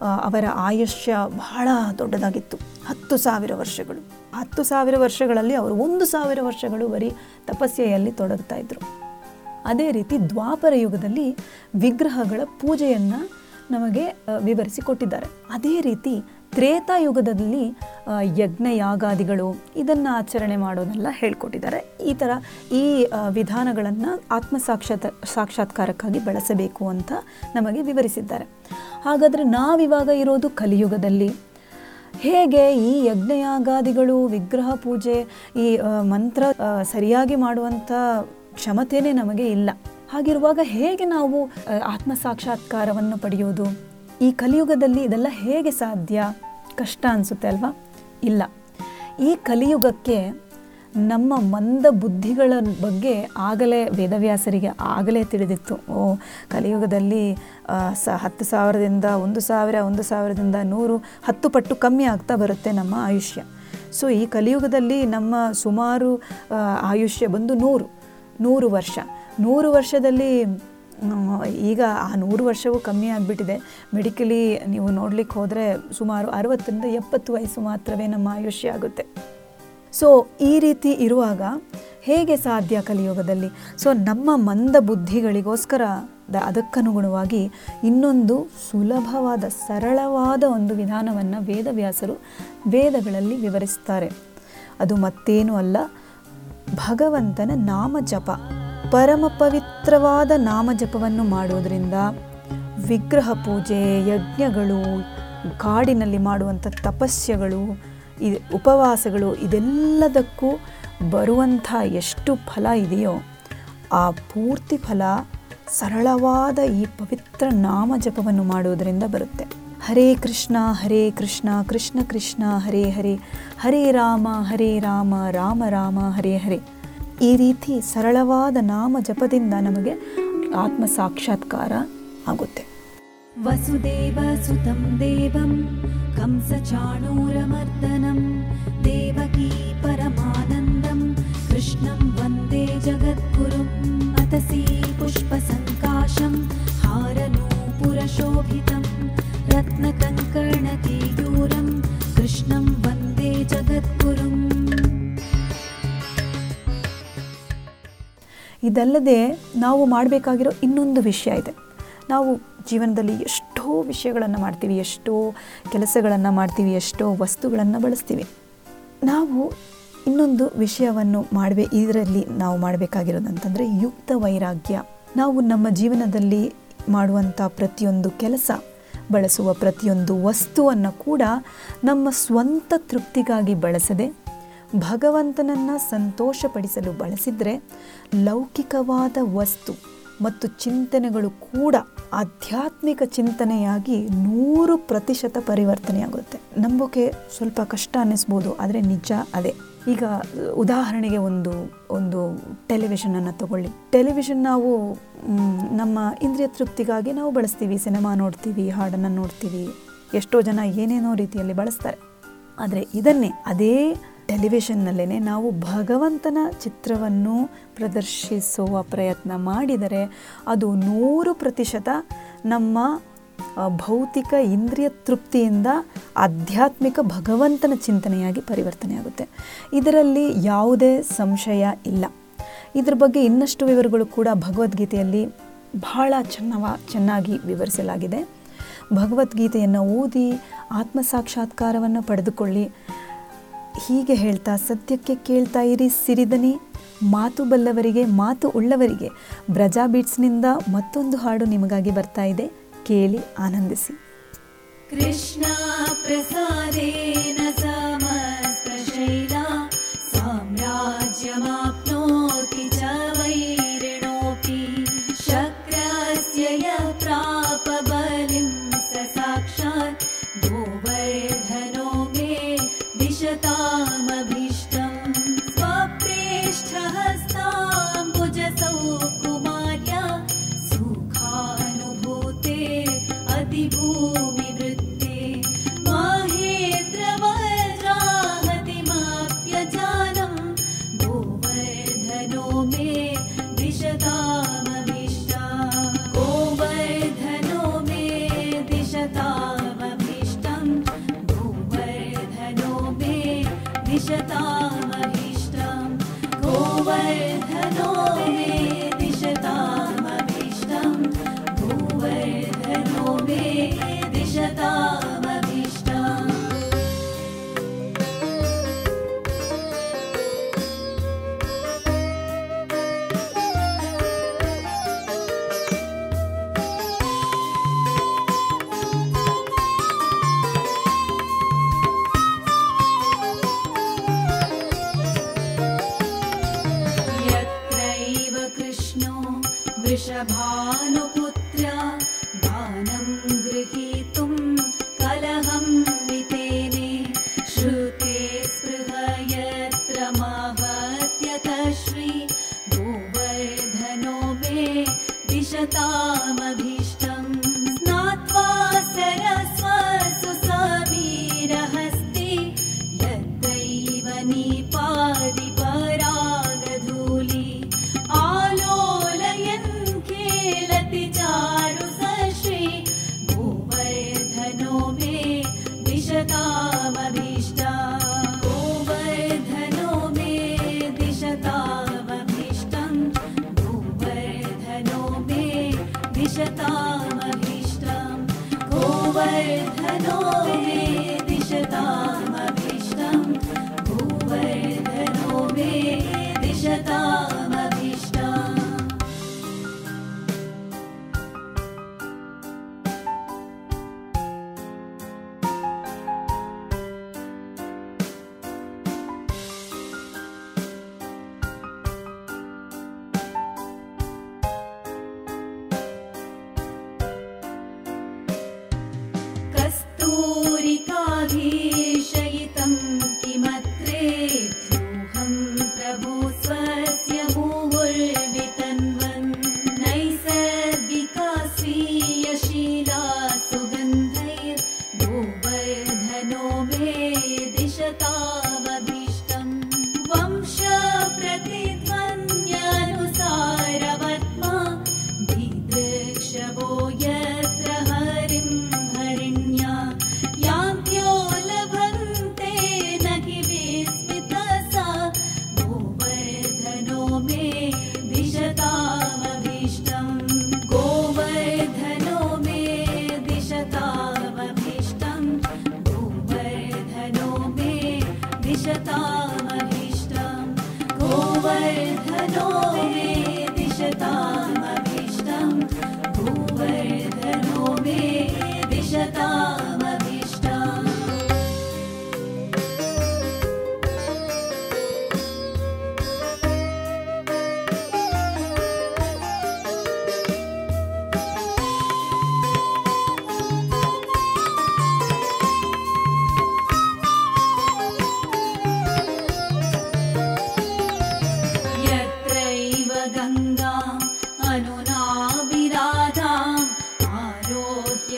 ಅವರ ಆಯುಷ್ಯ ಬಹಳ ದೊಡ್ಡದಾಗಿತ್ತು. ಹತ್ತು ಸಾವಿರ ವರ್ಷಗಳು. ಹತ್ತು ಸಾವಿರ ವರ್ಷಗಳಲ್ಲಿ ಅವರು ಒಂದು ಸಾವಿರ ವರ್ಷಗಳು ಬರೀ ತಪಸ್ಯೆಯಲ್ಲಿ ತೊಡಗ್ತಾ ಇದ್ರು. ಅದೇ ರೀತಿ ದ್ವಾಪರ ಯುಗದಲ್ಲಿ ವಿಗ್ರಹಗಳ ಪೂಜೆಯನ್ನು ನಮಗೆ ವಿವರಿಸಿ ಕೊಟ್ಟಿದ್ದಾರೆ. ಅದೇ ರೀತಿ ತ್ರೇತಾಯುಗದಲ್ಲಿ ಯಜ್ಞ ಯಾಗಾದಿಗಳು ಇದನ್ನು ಆಚರಣೆ ಮಾಡೋದೆಲ್ಲ ಹೇಳ್ಕೊಟ್ಟಿದ್ದಾರೆ. ಈ ಥರ ಈ ವಿಧಾನಗಳನ್ನು ಆತ್ಮ ಸಾಕ್ಷಾತ್ ಸಾಕ್ಷಾತ್ಕಾರಕ್ಕಾಗಿ ಬಳಸಬೇಕು ಅಂತ ನಮಗೆ ವಿವರಿಸಿದ್ದಾರೆ. ಹಾಗಾದರೆ ನಾವಿವಾಗ ಇರೋದು ಕಲಿಯುಗದಲ್ಲಿ. ಹೇಗೆ ಈ ಯಜ್ಞಯಾಗಾದಿಗಳು, ವಿಗ್ರಹ ಪೂಜೆ, ಈ ಮಂತ್ರ ಸರಿಯಾಗಿ ಮಾಡುವಂಥ ಕ್ಷಮತೆಯೇ ನಮಗೆ ಇಲ್ಲ. ಹಾಗಿರುವಾಗ ಹೇಗೆ ನಾವು ಆತ್ಮ ಸಾಕ್ಷಾತ್ಕಾರವನ್ನು ಪಡೆಯೋದು? ಈ ಕಲಿಯುಗದಲ್ಲಿ ಇದೆಲ್ಲ ಹೇಗೆ ಸಾಧ್ಯ? ಕಷ್ಟ ಅನಿಸುತ್ತೆ ಅಲ್ವಾ? ಇಲ್ಲ. ಈ ಕಲಿಯುಗಕ್ಕೆ ನಮ್ಮ ಮಂದ ಬುದ್ಧಿಗಳ ಬಗ್ಗೆ ಆಗಲೇ ವೇದವ್ಯಾಸರಿಗೆ ಆಗಲೇ ತಿಳಿದಿತ್ತು. ಓ, ಕಲಿಯುಗದಲ್ಲಿ ಸ, ಹತ್ತು ಸಾವಿರದಿಂದ ಒಂದು ಸಾವಿರ, ಒಂದು ಸಾವಿರದಿಂದ ನೂರು, ಹತ್ತು ಪಟ್ಟು ಕಮ್ಮಿ ಆಗ್ತಾ ಬರುತ್ತೆ ನಮ್ಮ ಆಯುಷ್ಯ. ಸೊ, ಈ ಕಲಿಯುಗದಲ್ಲಿ ನಮ್ಮ ಸುಮಾರು ಆಯುಷ್ಯ ಬಂದು ನೂರು ನೂರು ವರ್ಷ. ನೂರು ವರ್ಷದಲ್ಲಿ ಈಗ ಆ ನೂರು ವರ್ಷವೂ ಕಮ್ಮಿ ಆಗಿಬಿಟ್ಟಿದೆ. ಮೆಡಿಕಲಿ ನೀವು ನೋಡ್ಲಿಕ್ಕೆ ಹೋದರೆ ಸುಮಾರು ಅರವತ್ತರಿಂದ ಎಪ್ಪತ್ತು ವಯಸ್ಸು ಮಾತ್ರವೇ ನಮ್ಮ ಆಯುಷ್ಯ ಆಗುತ್ತೆ. ಸೊ ಈ ರೀತಿ ಇರುವಾಗ ಹೇಗೆ ಸಾಧ್ಯ ಕಲಿಯುಗದಲ್ಲಿ? ಸೊ ನಮ್ಮ ಮಂದ ಬುದ್ಧಿಗಳಿಗೋಸ್ಕರ ದ- ಅದಕ್ಕನುಗುಣವಾಗಿ ಇನ್ನೊಂದು ಸುಲಭವಾದ, ಸರಳವಾದ ಒಂದು ವಿಧಾನವನ್ನು ವೇದವ್ಯಾಸರು ವೇದಗಳಲ್ಲಿ ವಿವರಿಸ್ತಾರೆ. ಅದು ಮತ್ತೇನೂ ಅಲ್ಲ, ಭಗವಂತನ ನಾಮ ಜಪ ಪರಮ ಪವಿತ್ರವಾದ ನಾಮ ಜಪವನ್ನು ಮಾಡೋದ್ರಿಂದ ವಿಗ್ರಹ ಪೂಜೆ, ಯಜ್ಞಗಳು ಕಾಡಿನಲ್ಲಿ ಮಾಡುವಂಥ ತಪಸ್ಯಗಳು ಇ ಉಪವಾಸಗಳು ಇದೆಲ್ಲದಕ್ಕೂ ಬರುವಂಥ ಎಷ್ಟು ಫಲ ಇದೆಯೋ ಆ ಪೂರ್ತಿ ಫಲ ಸರಳವಾದ ಈ ಪವಿತ್ರ ನಾಮ ಜಪವನ್ನು ಮಾಡುವುದರಿಂದ ಬರುತ್ತೆ. ಹರೇ ಕೃಷ್ಣ ಹರೇ ಕೃಷ್ಣ ಕೃಷ್ಣ ಕೃಷ್ಣ, ಹರೇ ಹರೇ. ಹರೇ ರಾಮ ಹರೇ ರಾಮ ರಾಮ ರಾಮ, ಹರೇ ಹರೇ. ಈ ರೀತಿ ಸರಳವಾದ ನಾಮ ಜಪದಿಂದ ನಮಗೆ ಆತ್ಮ ಸಾಕ್ಷಾತ್ಕಾರ ಆಗುತ್ತೆ वसुदेवसुतं देवं कंसचाणूरमर्दनं देवकी परमानन्दं कृष्णं वन्दे जगद्गुरुम् अतसी पुष्पसङ्काशं हारनूपुरशोभितं रत्नकङ्कणकेयूरं ಇದಲ್ಲದೆ ನಾವು ಮಾಡಬೇಕಾಗಿರೋ ಇನ್ನೊಂದು ವಿಷಯ ಇದೆ. ನಾವು ಜೀವನದಲ್ಲಿ ಎಷ್ಟೋ ವಿಷಯಗಳನ್ನು ಮಾಡ್ತೀವಿ, ಎಷ್ಟೋ ಕೆಲಸಗಳನ್ನು ಮಾಡ್ತೀವಿ, ಎಷ್ಟೋ ವಸ್ತುಗಳನ್ನು ಬಳಸ್ತೀವಿ. ನಾವು ಇನ್ನೊಂದು ವಿಷಯವನ್ನು ಮಾಡಬೇ ಇದರಲ್ಲಿ ನಾವು ಮಾಡಬೇಕಾಗಿರೋದಂತಂದರೆ ಯುಕ್ತ ವೈರಾಗ್ಯ. ನಾವು ನಮ್ಮ ಜೀವನದಲ್ಲಿ ಮಾಡುವಂಥ ಪ್ರತಿಯೊಂದು ಕೆಲಸ, ಬಳಸುವ ಪ್ರತಿಯೊಂದು ವಸ್ತುವನ್ನು ಕೂಡ ನಮ್ಮ ಸ್ವಂತ ತೃಪ್ತಿಗಾಗಿ ಬಳಸದೆ ಭಗವಂತನನ್ನು ಸಂತೋಷಪಡಿಸಲು ಬಳಸಿದರೆ ಲೌಕಿಕವಾದ ವಸ್ತು ಮತ್ತು ಚಿಂತನೆಗಳು ಕೂಡ ಆಧ್ಯಾತ್ಮಿಕ ಚಿಂತನೆಯಾಗಿ ನೂರು ಪ್ರತಿಶತ ಪರಿವರ್ತನೆಯಾಗುತ್ತೆ. ನಂಬೋಕೆ ಸ್ವಲ್ಪ ಕಷ್ಟ ಅನ್ನಿಸ್ಬೋದು, ಆದರೆ ನಿಜ ಅದೇ. ಈಗ ಉದಾಹರಣೆಗೆ ಒಂದು ಒಂದು ಟೆಲಿವಿಷನನ್ನು ತಗೊಳ್ಳಿ. ಟೆಲಿವಿಷನ್ ನಾವು ನಮ್ಮ ಇಂದ್ರಿಯ ತೃಪ್ತಿಗಾಗಿ ನಾವು ಬಳಸ್ತೀವಿ. ಸಿನಿಮಾ ನೋಡ್ತೀವಿ, ಹಾಡನ್ನು ನೋಡ್ತೀವಿ. ಎಷ್ಟೋ ಜನ ಏನೇನೋ ರೀತಿಯಲ್ಲಿ ಬಳಸ್ತಾರೆ. ಆದರೆ ಇದನ್ನೇ ಅದೇ ಟೆಲಿವಿಷನ್ನಲ್ಲೇ ನಾವು ಭಗವಂತನ ಚಿತ್ರವನ್ನು ಪ್ರದರ್ಶಿಸುವ ಪ್ರಯತ್ನ ಮಾಡಿದರೆ ಅದು ನೂರು ಪ್ರತಿಶತ ನಮ್ಮ ಭೌತಿಕ ಇಂದ್ರಿಯ ತೃಪ್ತಿಯಿಂದ ಆಧ್ಯಾತ್ಮಿಕ ಭಗವಂತನ ಚಿಂತನೆಯಾಗಿ ಪರಿವರ್ತನೆಯಾಗುತ್ತೆ. ಇದರಲ್ಲಿ ಯಾವುದೇ ಸಂಶಯ ಇಲ್ಲ. ಇದ್ರ ಬಗ್ಗೆ ಇನ್ನಷ್ಟು ವಿವರಗಳು ಕೂಡ ಭಗವದ್ಗೀತೆಯಲ್ಲಿ ಬಹಳ ಚೆನ್ನವ, ಚೆನ್ನಾಗಿ ವಿವರಿಸಲಾಗಿದೆ. ಭಗವದ್ಗೀತೆಯನ್ನು ಓದಿ ಆತ್ಮ ಸಾಕ್ಷಾತ್ಕಾರವನ್ನು ಪಡೆದುಕೊಳ್ಳಿ. ಹೀಗೆ ಹೇಳ್ತಾ ಸತ್ಯಕ್ಕೆ ಕೇಳ್ತಾ ಇರಿ ಸಿರಿದನಿ. ಮಾತು ಬಲ್ಲವರಿಗೆ, ಮಾತು ಉಳ್ಳವರಿಗೆ. ಬ್ರಜಾ ಬೀಟ್ಸ್ನಿಂದ ಮತ್ತೊಂದು ಹಾಡು ನಿಮಗಾಗಿ ಬರ್ತಾ ಇದೆ. ಕೇಳಿ ಆನಂದಿಸಿ. ಕೃಷ್ಣ ಪ್ರಸಾದೇನ ಸಮಸ್ತ ಶೈಲ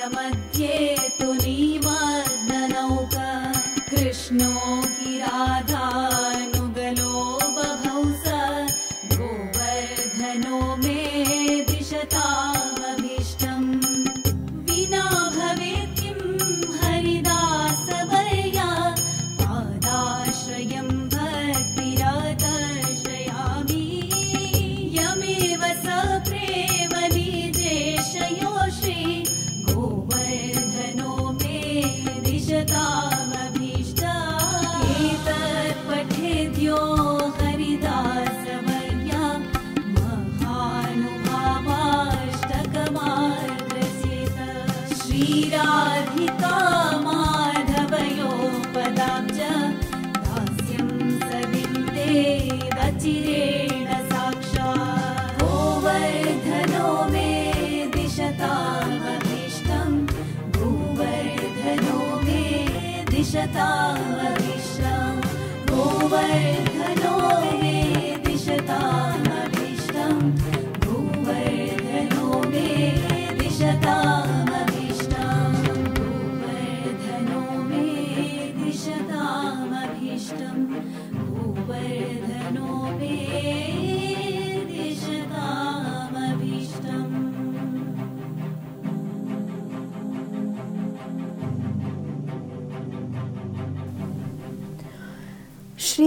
मध्ये तु निमग्ननौका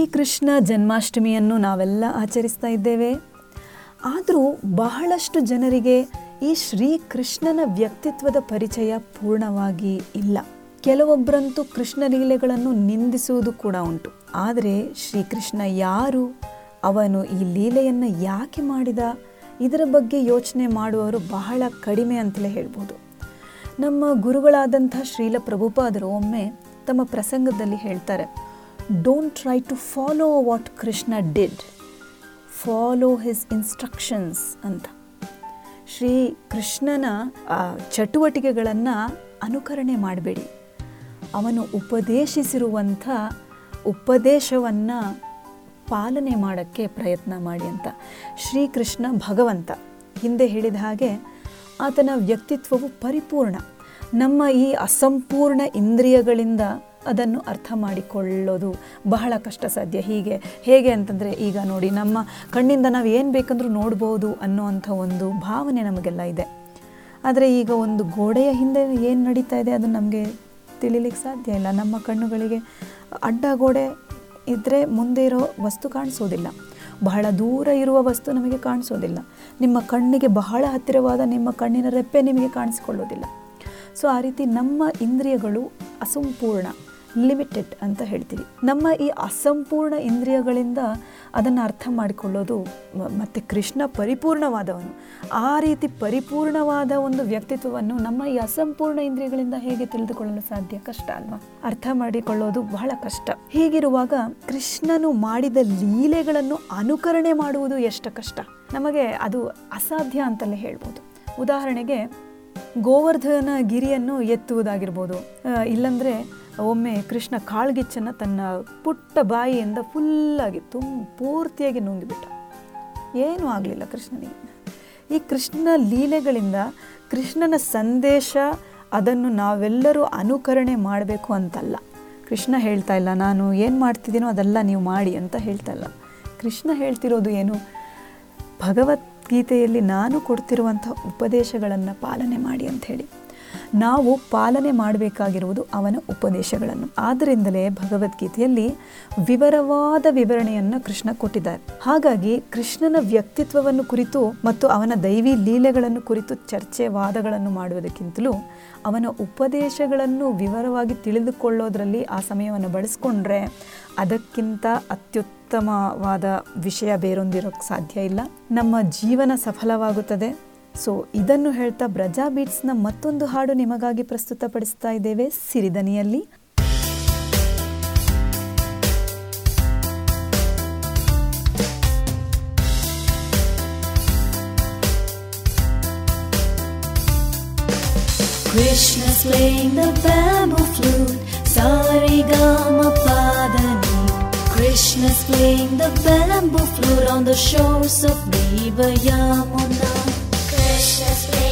ಶ್ರೀಕೃಷ್ಣ ಜನ್ಮಾಷ್ಟಮಿಯನ್ನು ನಾವೆಲ್ಲ ಆಚರಿಸ್ತಾ ಇದ್ದೇವೆ. ಆದರೂ ಬಹಳಷ್ಟು ಜನರಿಗೆ ಈ ಶ್ರೀಕೃಷ್ಣನ ವ್ಯಕ್ತಿತ್ವದ ಪರಿಚಯ ಪೂರ್ಣವಾಗಿ ಇಲ್ಲ. ಕೆಲವೊಬ್ಬರಂತೂ ಕೃಷ್ಣ ಲೀಲೆಗಳನ್ನು ನಿಂದಿಸುವುದು ಕೂಡ ಉಂಟು. ಆದರೆ ಶ್ರೀಕೃಷ್ಣ ಯಾರು? ಅವನು ಈ ಲೀಲೆಯನ್ನು ಯಾಕೆ ಮಾಡಿದ? ಇದರ ಬಗ್ಗೆ ಯೋಚನೆ ಮಾಡುವವರು ಬಹಳ ಕಡಿಮೆ ಅಂತಲೇ ಹೇಳ್ಬೋದು. ನಮ್ಮ ಗುರುಗಳಾದಂಥ ಶ್ರೀಲ ಪ್ರಭುಪಾದರು ಒಮ್ಮೆ ತಮ್ಮ ಪ್ರಸಂಗದಲ್ಲಿ ಹೇಳ್ತಾರೆ. Don't try to follow what Krishna did follow his instructions ಅಂತ. ಶ್ರೀ ಕೃಷ್ಣನ ಚಟುವಟಿಕೆಗಳನ್ನು ಅನುಕರಣೆ ಮಾಡಬೇಡಿ. ಅವನು ಉಪದೇಶಿಸಿರುವಂಥ ಉಪದೇಶವನ್ನು ಪಾಲನೆ ಮಾಡೋಕ್ಕೆ ಪ್ರಯತ್ನ ಮಾಡಿ ಅಂತ. ಶ್ರೀಕೃಷ್ಣ ಭಗವಂತ ಹಿಂದೆ ಹೇಳಿದ ಹಾಗೆ ಆತನ ವ್ಯಕ್ತಿತ್ವವು ಪರಿಪೂರ್ಣ. ನಮ್ಮ ಈ ಅಸಂಪೂರ್ಣ ಇಂದ್ರಿಯಗಳಿಂದ ಅದನ್ನು ಅರ್ಥ ಮಾಡಿಕೊಳ್ಳೋದು ಬಹಳ ಕಷ್ಟ ಸಾಧ್ಯ. ಹೀಗೆ, ಹೇಗೆ ಅಂತಂದರೆ ಈಗ ನೋಡಿ, ನಮ್ಮ ಕಣ್ಣಿಂದ ನಾವು ಏನು ಬೇಕಂದ್ರೂ ನೋಡ್ಬೋದು ಅನ್ನೋವಂಥ ಒಂದು ಭಾವನೆ ನಮಗೆಲ್ಲ ಇದೆ. ಆದರೆ ಈಗ ಒಂದು ಗೋಡೆಯ ಹಿಂದೆ ಏನು ನಡೀತಾ ಇದೆ ಅದು ನಮಗೆ ತಿಳಿಲಿಕ್ಕೆ ಸಾಧ್ಯ ಇಲ್ಲ. ನಮ್ಮ ಕಣ್ಣುಗಳಿಗೆ ಅಡ್ಡ ಗೋಡೆ ಇದ್ದರೆ ಮುಂದೆ ಇರೋ ವಸ್ತು ಕಾಣಿಸೋದಿಲ್ಲ. ಬಹಳ ದೂರ ಇರುವ ವಸ್ತು ನಮಗೆ ಕಾಣಿಸೋದಿಲ್ಲ. ನಿಮ್ಮ ಕಣ್ಣಿಗೆ ಬಹಳ ಹತ್ತಿರವಾದ ನಿಮ್ಮ ಕಣ್ಣಿನ ರೆಪ್ಪೆ ನಿಮಗೆ ಕಾಣಿಸಿಕೊಳ್ಳೋದಿಲ್ಲ. ಸೊ ಆ ರೀತಿ ನಮ್ಮ ಇಂದ್ರಿಯಗಳು ಅಸಂಪೂರ್ಣ. ಲಿಮಿಟೆಡ್ ಅಂತ ಹೇಳ್ತೀವಿ. ನಮ್ಮ ಈ ಅಸಂಪೂರ್ಣ ಇಂದ್ರಿಯಗಳಿಂದ ಅದನ್ನು ಅರ್ಥ ಮಾಡಿಕೊಳ್ಳೋದು ಮತ್ತು ಕೃಷ್ಣ ಪರಿಪೂರ್ಣವಾದವನು. ಆ ರೀತಿ ಪರಿಪೂರ್ಣವಾದ ಒಂದು ವ್ಯಕ್ತಿತ್ವವನ್ನು ನಮ್ಮ ಈ ಅಸಂಪೂರ್ಣ ಇಂದ್ರಿಯಗಳಿಂದ ಹೇಗೆ ತಿಳಿದುಕೊಳ್ಳಲು ಸಾಧ್ಯ? ಕಷ್ಟ ಅಲ್ವಾ? ಅರ್ಥ ಮಾಡಿಕೊಳ್ಳೋದು ಬಹಳ ಕಷ್ಟ. ಹೀಗಿರುವಾಗ ಕೃಷ್ಣನು ಮಾಡಿದ ಲೀಲೆಗಳನ್ನು ಅನುಕರಣೆ ಮಾಡುವುದು ಎಷ್ಟು ಕಷ್ಟ? ನಮಗೆ ಅದು ಅಸಾಧ್ಯ ಅಂತಲೇ ಹೇಳ್ಬೋದು. ಉದಾಹರಣೆಗೆ ಗೋವರ್ಧನ ಗಿರಿಯನ್ನು ಎತ್ತುವುದಾಗಿರ್ಬೋದು. ಇಲ್ಲಂದ್ರೆ ಒಮ್ಮೆ ಕೃಷ್ಣ ಕಾಳ್ಗಿಚ್ಚನ್ನು ತನ್ನ ಪುಟ್ಟ ಬಾಯಿಯಿಂದ ಫುಲ್ಲಾಗಿ ತುಂಬ ಪೂರ್ತಿಯಾಗಿ ನುಂಗಿಬಿಟ್ಟ. ಏನೂ ಆಗಲಿಲ್ಲ ಕೃಷ್ಣನಿಗೆ. ಈ ಕೃಷ್ಣ ಲೀಲೆಗಳಿಂದ ಕೃಷ್ಣನ ಸಂದೇಶ ಅದನ್ನು ನಾವೆಲ್ಲರೂ ಅನುಕರಣೆ ಮಾಡಬೇಕು ಅಂತಲ್ಲ. ಕೃಷ್ಣ ಹೇಳ್ತಾ ಇಲ್ಲ, ನಾನು ಏನು ಮಾಡ್ತಿದ್ದೀನೋ ಅದೆಲ್ಲ ನೀವು ಮಾಡಿ ಅಂತ ಹೇಳ್ತಾ ಇಲ್ಲ. ಕೃಷ್ಣ ಹೇಳ್ತಿರೋದು ಏನು? ಭಗವದ್ಗೀತೆಯಲ್ಲಿ ನಾನು ಕೊಡ್ತಿರುವಂಥ ಉಪದೇಶಗಳನ್ನು ಪಾಲನೆ ಮಾಡಿ ಅಂತ ಹೇಳಿ. ನಾವು ಪಾಲನೆ ಮಾಡಬೇಕಾಗಿರುವುದು ಅವನ ಉಪದೇಶಗಳನ್ನು. ಆದ್ದರಿಂದಲೇ ಭಗವದ್ಗೀತೆಯಲ್ಲಿ ವಿವರವಾದ ವಿವರಣೆಯನ್ನು ಕೃಷ್ಣ ಕೊಟ್ಟಿದ್ದಾರೆ. ಹಾಗಾಗಿ ಕೃಷ್ಣನ ವ್ಯಕ್ತಿತ್ವವನ್ನು ಕುರಿತು ಮತ್ತು ಅವನ ದೈವಿ ಲೀಲೆಗಳನ್ನು ಕುರಿತು ಚರ್ಚೆ ವಾದಗಳನ್ನು ಮಾಡುವುದಕ್ಕಿಂತಲೂ ಅವನ ಉಪದೇಶಗಳನ್ನು ವಿವರವಾಗಿ ತಿಳಿದುಕೊಳ್ಳೋದ್ರಲ್ಲಿ ಆ ಸಮಯವನ್ನು ಬಳಸ್ಕೊಂಡ್ರೆ ಅದಕ್ಕಿಂತ ಅತ್ಯುತ್ತಮವಾದ ವಿಷಯ ಬೇರೊಂದಿರೋಕ್ಕೆ ಸಾಧ್ಯ ಇಲ್ಲ. ನಮ್ಮ ಜೀವನ ಸಫಲವಾಗುತ್ತದೆ. ಸೊ ಇದನ್ನು ಹೇಳ್ತಾ ಬ್ರಜಾ ಬೀಟ್ಸ್ನ ಮತ್ತೊಂದು ಹಾಡು ನಿಮಗಾಗಿ ಪ್ರಸ್ತುತಪಡಿಸ್ತಾ ಇದ್ದೇವೆ ಸಿರಿದನಿಯಲ್ಲಿ Krishna's playing the bamboo flute, Sarigama Padani. Krishna's playing the bamboo flute on the shores of River Yamuna. precious.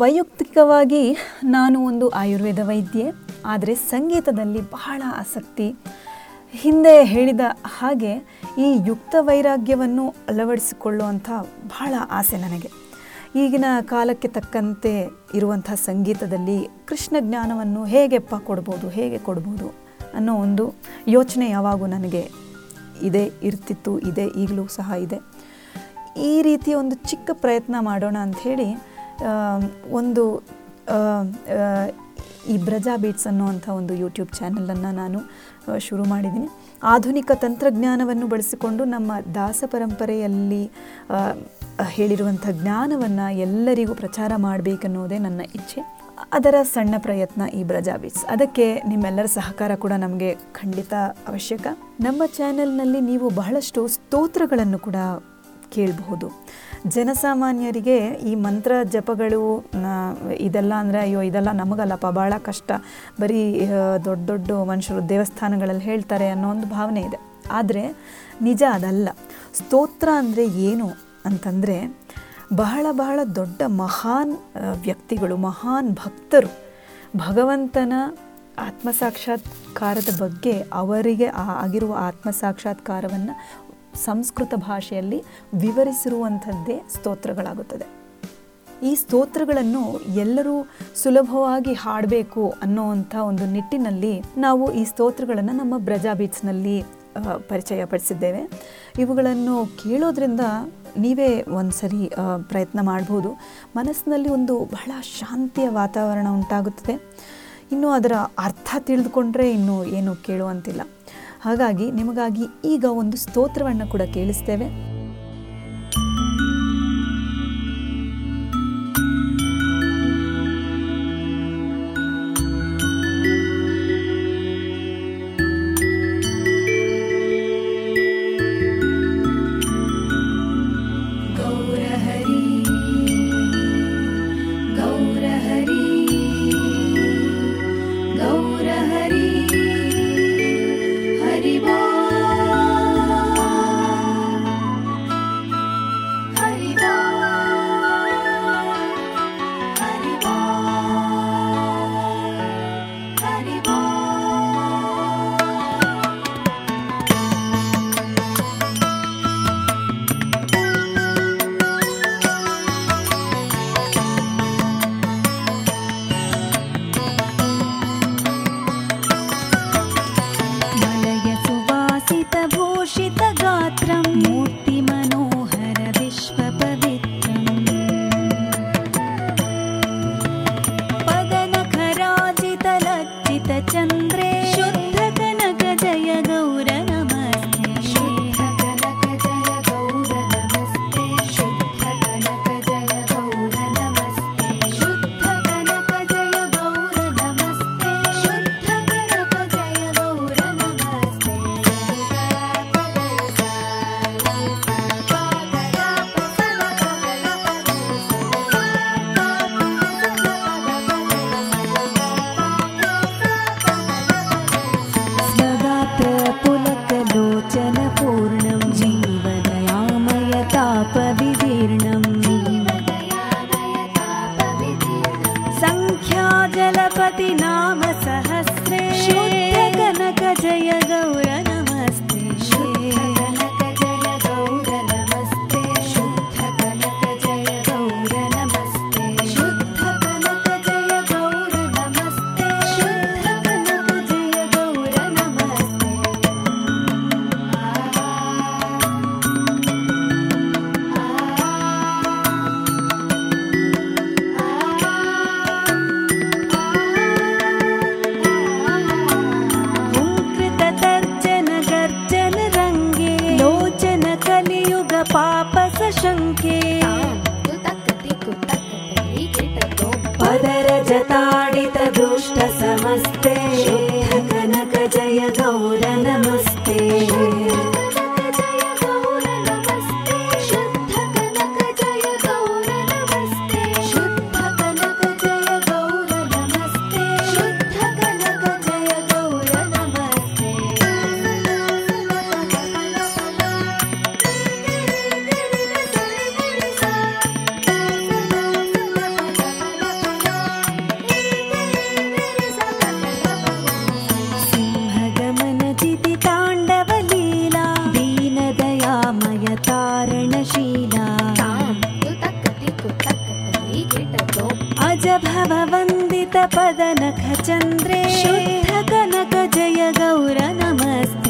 ವೈಯಕ್ತಿಕವಾಗಿ ನಾನು ಒಂದು ಆಯುರ್ವೇದ ವೈದ್ಯೆ, ಆದರೆ ಸಂಗೀತದಲ್ಲಿ ಬಹಳ ಆಸಕ್ತಿ. ಹಿಂದೆ ಹೇಳಿದ ಹಾಗೆ ಈ ಯುಕ್ತ ವೈರಾಗ್ಯವನ್ನು ಅಳವಡಿಸಿಕೊಳ್ಳುವಂಥ ಬಹಳ ಆಸೆ ನನಗೆ. ಈಗಿನ ಕಾಲಕ್ಕೆ ತಕ್ಕಂತೆ ಇರುವಂಥ ಸಂಗೀತದಲ್ಲಿ ಕೃಷ್ಣ ಜ್ಞಾನವನ್ನು ಹೇಗೆಪ್ಪ ಕೊಡ್ಬೋದು, ಹೇಗೆ ಕೊಡ್ಬೋದು ಅನ್ನೋ ಒಂದು ಯೋಚನೆ ಯಾವಾಗೂ ನನಗೆ ಇದೆ, ಇರ್ತಿತ್ತು, ಇದೆ, ಈಗಲೂ ಸಹ ಇದೆ. ಈ ರೀತಿಯ ಒಂದು ಚಿಕ್ಕ ಪ್ರಯತ್ನ ಮಾಡೋಣ ಅಂಥೇಳಿ ಒಂದು ಈ ಬ್ರಜಾ ಬೀಟ್ಸ್ ಅನ್ನುವಂಥ ಒಂದು ಯೂಟ್ಯೂಬ್ ಚಾನಲನ್ನು ನಾನು ಶುರು ಮಾಡಿದ್ದೀನಿ. ಆಧುನಿಕ ತಂತ್ರಜ್ಞಾನವನ್ನು ಬಳಸಿಕೊಂಡು ನಮ್ಮ ದಾಸ ಪರಂಪರೆಯಲ್ಲಿ ಹೇಳಿರುವಂಥ ಜ್ಞಾನವನ್ನು ಎಲ್ಲರಿಗೂ ಪ್ರಚಾರ ಮಾಡಬೇಕನ್ನೋದೇ ನನ್ನ ಇಚ್ಛೆ. ಅದರ ಸಣ್ಣ ಪ್ರಯತ್ನ ಈ ಬ್ರಜಾ ಬೀಟ್ಸ್ ಅದಕ್ಕೆ ನಿಮ್ಮೆಲ್ಲರ ಸಹಕಾರ ಕೂಡ ನಮಗೆ ಖಂಡಿತ ಅವಶ್ಯಕ. ನಮ್ಮ ಚಾನೆಲ್ನಲ್ಲಿ ನೀವು ಬಹಳಷ್ಟು ಸ್ತೋತ್ರಗಳನ್ನು ಕೂಡ ಕೇಳಬಹುದು. ಜನಸಾಮಾನ್ಯರಿಗೆ ಈ ಮಂತ್ರ ಜಪಗಳು ಇದೆಲ್ಲ ಅಂದರೆ ಅಯ್ಯೋ, ಇದೆಲ್ಲ ನಮಗಲ್ಲಪ್ಪ, ಭಾಳ ಕಷ್ಟ. ಬರೀ ದೊಡ್ಡ ದೊಡ್ಡ ಮನುಷ್ಯರು ದೇವಸ್ಥಾನಗಳಲ್ಲಿ ಹೇಳ್ತಾರೆ ಅನ್ನೋ ಒಂದು ಭಾವನೆ ಇದೆ. ಆದರೆ ನಿಜ ಅದಲ್ಲ. ಸ್ತೋತ್ರ ಅಂದರೆ ಏನು ಅಂತಂದರೆ ಬಹಳ ಬಹಳ ದೊಡ್ಡ ಮಹಾನ್ ವ್ಯಕ್ತಿಗಳು, ಮಹಾನ್ ಭಕ್ತರು ಭಗವಂತನ ಆತ್ಮಸಾಕ್ಷಾತ್ಕಾರದ ಬಗ್ಗೆ ಅವರಿಗೆ ಆಗಿರುವ ಆತ್ಮಸಾಕ್ಷಾತ್ಕಾರವನ್ನು ಸಂಸ್ಕೃತ ಭಾಷೆಯಲ್ಲಿ ವಿವರಿಸಿರುವಂಥದ್ದೇ ಸ್ತೋತ್ರಗಳಾಗುತ್ತದೆ. ಈ ಸ್ತೋತ್ರಗಳನ್ನು ಎಲ್ಲರೂ ಸುಲಭವಾಗಿ ಹಾಡಬೇಕು ಅನ್ನೋವಂಥ ಒಂದು ನಿಟ್ಟಿನಲ್ಲಿ ನಾವು ಈ ಸ್ತೋತ್ರಗಳನ್ನು ನಮ್ಮ ಬ್ರಜಾ ಬೀಚ್ನಲ್ಲಿ ಪರಿಚಯ ಪಡಿಸಿದ್ದೇವೆ ಇವುಗಳನ್ನು ಕೇಳೋದ್ರಿಂದ ನೀವೇ ಒಂದು ಸರಿ ಪ್ರಯತ್ನ ಮಾಡ್ಬೋದು. ಮನಸ್ಸಿನಲ್ಲಿ ಒಂದು ಬಹಳ ಶಾಂತಿಯ ವಾತಾವರಣ ಉಂಟಾಗುತ್ತದೆ. ಇನ್ನು ಅದರ ಅರ್ಥ ತಿಳಿದುಕೊಂಡ್ರೆ ಇನ್ನು ಏನು ಕೇಳುವಂತಿಲ್ಲ. ಹಾಗಾಗಿ ನಿಮಗಾಗಿ ಈಗ ಒಂದು ಸ್ತೋತ್ರವನ್ನು ಕೂಡ ಕೇಳಿಸ್ತೇವೆ. नन्दितपदनखचन्द्रे जय गौर नमस्ते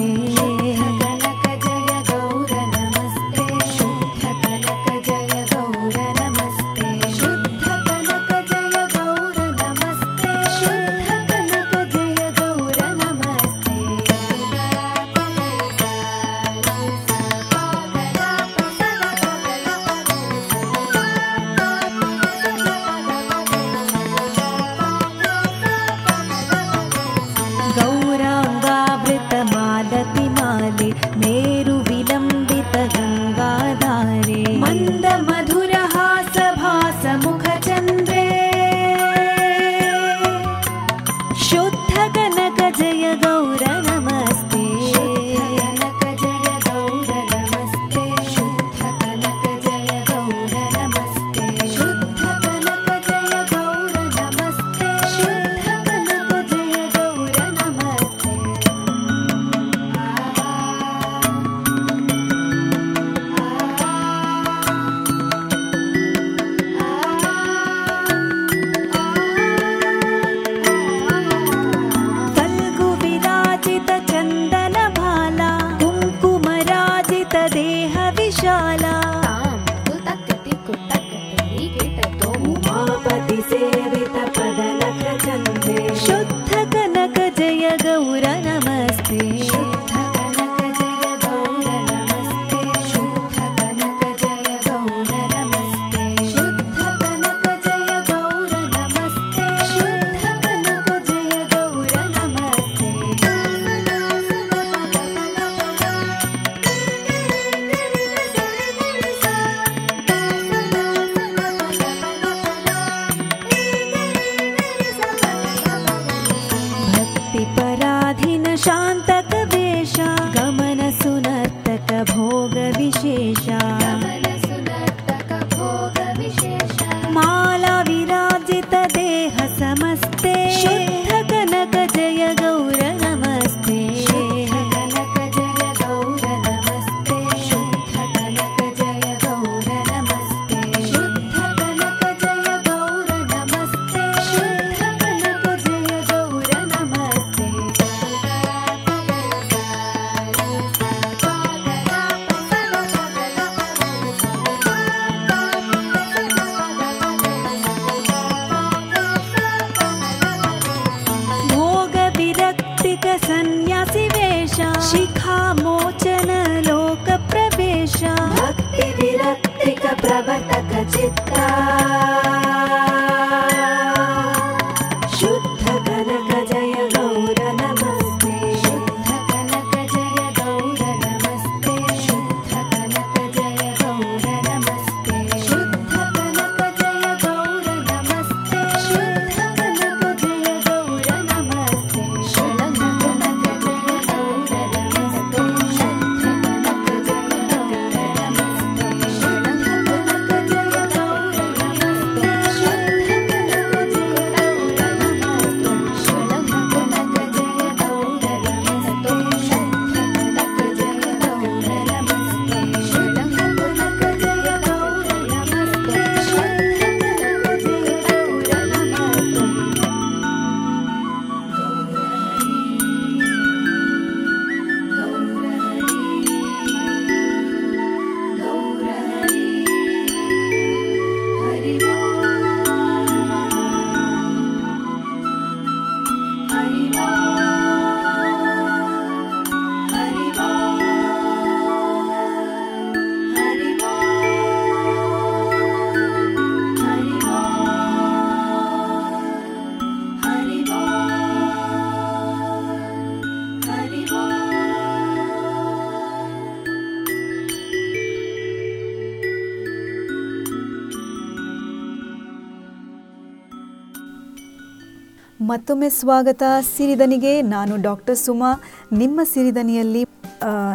ಮತ್ತೊಮ್ಮೆ ಸ್ವಾಗತ. ಸಿರಿದನಿಗೆ ನಾನು ಡಾಕ್ಟರ್ ಸುಮಾ. ನಿಮ್ಮ ಸಿರಿದನಿಯಲ್ಲಿ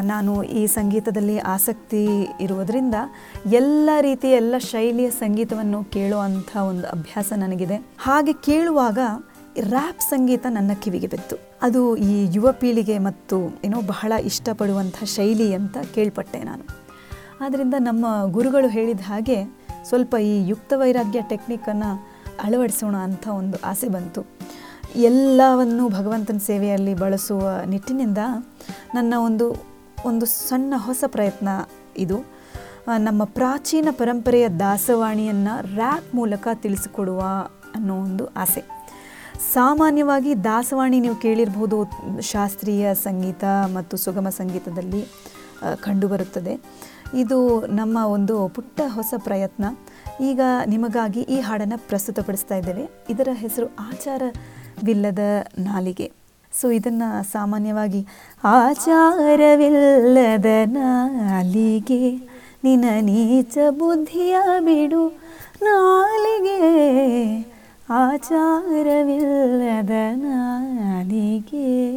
ನಾನು ಈ ಸಂಗೀತದಲ್ಲಿ ಆಸಕ್ತಿ ಇರುವುದರಿಂದ ಎಲ್ಲ ರೀತಿಯ ಎಲ್ಲ ಶೈಲಿಯ ಸಂಗೀತವನ್ನು ಕೇಳುವಂಥ ಒಂದು ಅಭ್ಯಾಸ ನನಗಿದೆ. ಹಾಗೆ ಕೇಳುವಾಗ ರ್ಯಾಪ್ ಸಂಗೀತ ನನ್ನ ಕಿವಿಗೆ ಬಿತ್ತು. ಅದು ಈ ಯುವ ಪೀಳಿಗೆ ಮತ್ತು ಏನೋ ಬಹಳ ಇಷ್ಟಪಡುವಂಥ ಶೈಲಿ ಅಂತ ಕೇಳ್ಪಟ್ಟೆ ನಾನು. ಆದ್ದರಿಂದ ನಮ್ಮ ಗುರುಗಳು ಹೇಳಿದ ಹಾಗೆ ಸ್ವಲ್ಪ ಈ ಯುಕ್ತ ವೈರಾಗ್ಯ ಟೆಕ್ನಿಕನ್ನು ಅಳವಡಿಸೋಣ ಅಂತ ಒಂದು ಆಸೆ ಬಂತು. ಎಲ್ಲವನ್ನು ಭಗವಂತನ ಸೇವೆಯಲ್ಲಿ ಬಳಸುವ ನಿಟ್ಟಿನಿಂದ ನನ್ನ ಒಂದು ಒಂದು ಸಣ್ಣ ಹೊಸ ಪ್ರಯತ್ನ ಇದು. ನಮ್ಮ ಪ್ರಾಚೀನ ಪರಂಪರೆಯ ದಾಸವಾಣಿಯನ್ನು ರ್ಯಾಪ್ ಮೂಲಕ ತಿಳಿಸಿಕೊಡುವ ಅನ್ನೋ ಒಂದು ಆಸೆ. ಸಾಮಾನ್ಯವಾಗಿ ದಾಸವಾಣಿ ನೀವು ಕೇಳಿರ್ಬೋದು, ಶಾಸ್ತ್ರೀಯ ಸಂಗೀತ ಮತ್ತು ಸುಗಮ ಸಂಗೀತದಲ್ಲಿ ಕಂಡುಬರುತ್ತದೆ. ಇದು ನಮ್ಮ ಒಂದು ಪುಟ್ಟ ಹೊಸ ಪ್ರಯತ್ನ. ಈಗ ನಿಮಗಾಗಿ ಈ ಹಾಡನ್ನು ಪ್ರಸ್ತುತಪಡಿಸ್ತಾ ಇದ್ದೇವೆ. ಇದರ ಹೆಸರು ಆಚಾರವಿಲ್ಲದ ನಾಲಿಗೆ. ಸೊ ಇದನ್ನು ಸಾಮಾನ್ಯವಾಗಿ ಆಚಾರವಿಲ್ಲದ ನಾಲಿಗೆ. ನಿನ ನೀಚ ಬುದ್ಧಿಯ ಬಿಡು ನಾಲಿಗೆ. ಆಚಾರವಿಲ್ಲದ ನಾಲಿಗೆ.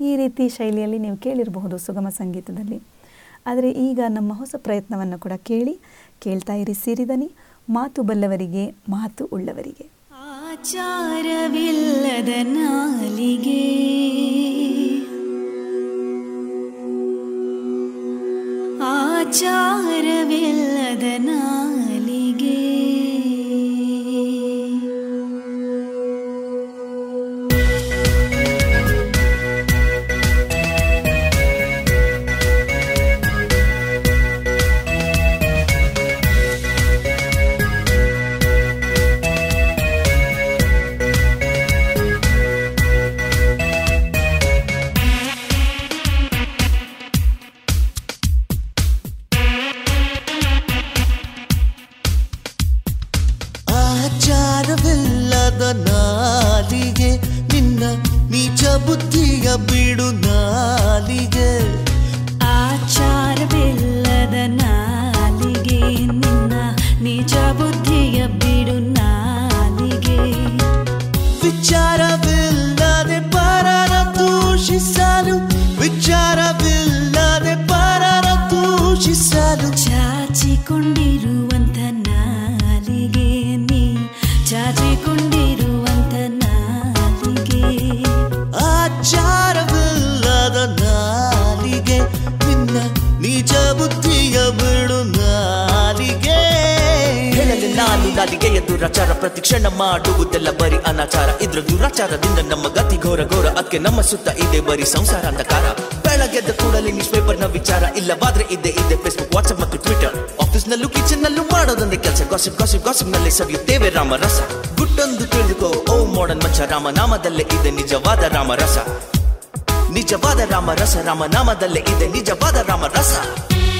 ಈ ರೀತಿ ಶೈಲಿಯಲ್ಲಿ ನೀವು ಕೇಳಿರಬಹುದು ಸುಗಮ ಸಂಗೀತದಲ್ಲಿ. ಆದರೆ ಈಗ ನಮ್ಮ ಹೊಸ ಪ್ರಯತ್ನವನ್ನು ಕೂಡ ಕೇಳಿ ಕೇಳ್ತಾ ಇರಿ, ಸಿರಿದನಿ. ಮಾತು ಬಲ್ಲವರಿಗೆ ಮಾತು ಉಳ್ಳವರಿಗೆ. ಆಚಾರವಿಲ್ಲದ ನಾಲಿಗೆ ಆಚಾರವಿಲ್ಲದ ನಾಲಿಗೆ ಚಾಚಿಕೊಂಡಿರುವಂತ ನಾಲಿಗೆ. ಆಚಾರವಿಲ್ಲದ ನಾಲಿಗೆ ನಿನ್ನ ನಿಜ ಬುದ್ಧಿಯ ಬಿಡು ನಾಲಿಗೆ. ಹೇಳಲಿ ನಾನು ನಾಲಿಗೆಯ ದುರಾಚಾರ ಪ್ರತಿಕ್ಷಣ ಮಾಡುವುದೆಲ್ಲ ಬರಿ ಅನಾಚಾರ. ಇದ್ರ ದುರಾಚಾರದಿಂದ ನಮ್ಮ ಗತಿ ಘೋರ ಘೋರ ಅದಕ್ಕೆ ನಮ್ಮ ಸುತ್ತ ಇದೆ ಬರೀ ಸಂಸಾರ ಅಂಧಕಾರ ಬೆಳಗ್ಗೆದ್ದ ಕೂಡಲೇ ನ್ಯೂಸ್ ಪೇಪರ್ನ ವಿಚಾರ ಇಲ್ಲವಾದ್ರೆ ಇದೆ ಇದೆ ಫೇಸ್ಬುಕ್ ವಾಟ್ಸ್ಆಪ್ ಮತ್ತು ಟ್ವಿಟರ್ ಆಫೀಸ್ ನಲ್ಲೂ ಕಿಚನ್ ನಲ್ಲೂ ಮಾಡೋದೊಂದೇ ಕೆಲಸ. ಗಾಸಿಪ್ ಗಾಸಿಪ್ ಗಾಸಿಪ್ನಲ್ಲಿ ಸವಿಯುತ್ತೇವೆ ರಾಮರಸ. ಗುಟ್ಟೊಂದು ತಿಳಿದುಕೋ, ಓ ಮಾಡರ್ನ್ ಮಚ್ಚ ರಾಮನಾಮದಲ್ಲೇ ಇದೆ ನಿಜವಾದ ರಾಮರಸ. ನಿಜವಾದ ರಾಮರಸ ರಾಮನಾಮದಲ್ಲೇ ಇದೆ ನಿಜವಾದ ರಾಮರಸ. ಪ್ರಾತಃ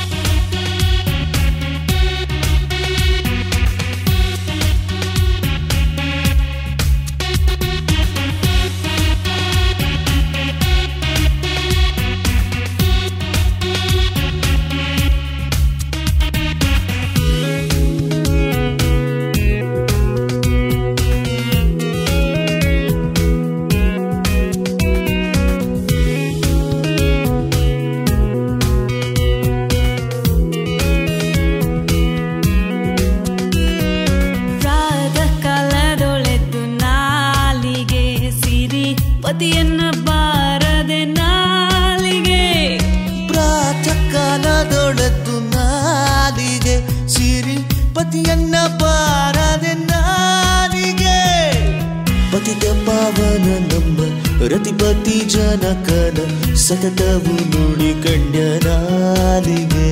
ಸತತವು ನುಡಿ ಕಂಡ್ಯ ನಾಲಿಗೆ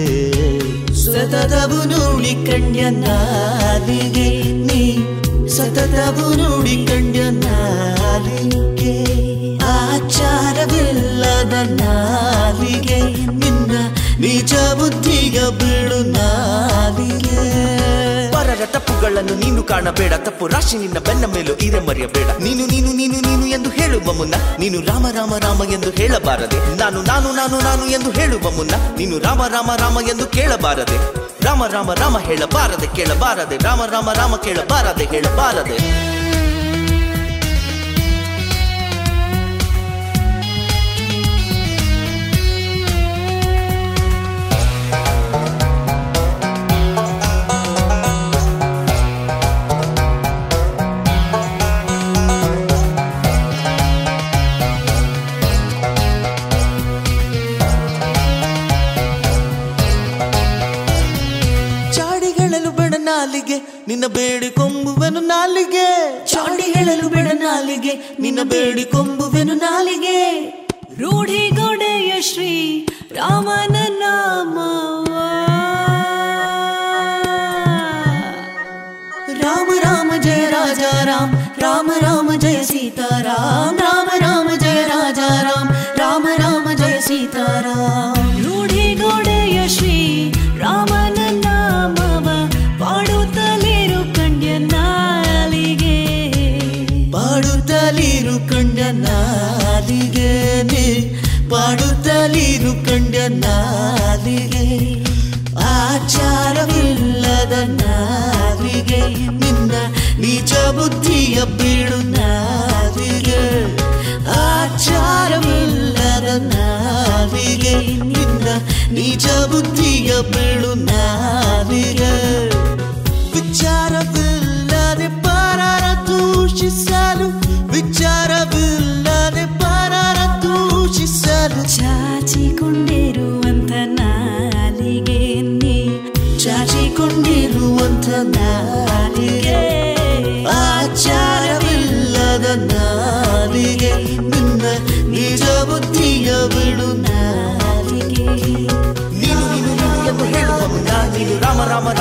ಸತತವು ನುಡಿ ಕಂಡ್ಯ ನಾಲಿಗೆ ನೀ ಸತತವು ನುಡಿ ಕಂಡ್ಯ ನಾಲಿಗೆ ಆಚಾರವಿಲ್ಲದ ನಾಲಿಗೆ. ನಿನ್ನ ನಿಜ ಬುದ್ಧಿಯ ಬಿಡು ನಾಲಿಗೆ. ತಪ್ಪುಗಳನ್ನು ನೀನು ಕಾಣಬೇಡ. ತಪ್ಪು ರಾಶಿ ನಿನ್ನ ಬೆನ್ನ ಮೇಲೂ ಇರೆ ಮರೆಯಬೇಡ. ನೀನು ನೀನು ನೀನು ನೀನು ಎಂದು ಹೇಳುವ ಮುನ್ನ, ನೀನು ರಾಮ ರಾಮ ರಾಮ ಎಂದು ಹೇಳಬಾರದೆ. ನಾನು ನಾನು ನಾನು ನಾನು ಎಂದು ಹೇಳುವ ಮುನ್ನ, ನೀನು ರಾಮ ರಾಮ ರಾಮ ಎಂದು ಕೇಳಬಾರದೆ. ರಾಮ ರಾಮ ರಾಮ ಹೇಳಬಾರದೆ, ಕೇಳಬಾರದೆ. ರಾಮ ರಾಮ ರಾಮ ಕೇಳಬಾರದೆ, ಹೇಳಬಾರದೆ. ನಿನ್ನ ಬೇಡಿಕೊಂಬುವೆನು ನಾಲಿಗೆ. ಚಾಂಡಿ ಹೇಳಲು ಬೇಡ ನಾಲಿಗೆ. ನಿನ್ನ ಬೇಡಿಕೊಂಬುವೆನು ನಾಲಿಗೆ. ರೂಢಿ ಗೋಡೆಯ ಶ್ರೀ ರಾಮನ ನಾಮ. ರಾಮ ರಾಮ ಜಯ ರಾಜ ರಾಮ್. ರಾಮ ರಾಮ ಜಯ ಸೀತಾರಾಮ್. ಪಾಡುತ್ತಲಿರು ಕಂಡ ನಾಲಿಗೆ ಆಚಾರವಿಲ್ಲದ ನಾಲಿಗೆ ನಿನ್ನ ನಿಜ ಬುದ್ಧಿಯ ಬಿಡು ನಾಲಿಗೆ ಆಚಾರವಿಲ್ಲದ ನಾಲಿಗೆ ನಿನ್ನ ನಿಜ ಬುದ್ಧಿಯ ಬೀಳು ನಾಲಿಗೆ ವಿಚಾರವಿಲ್ಲದೆ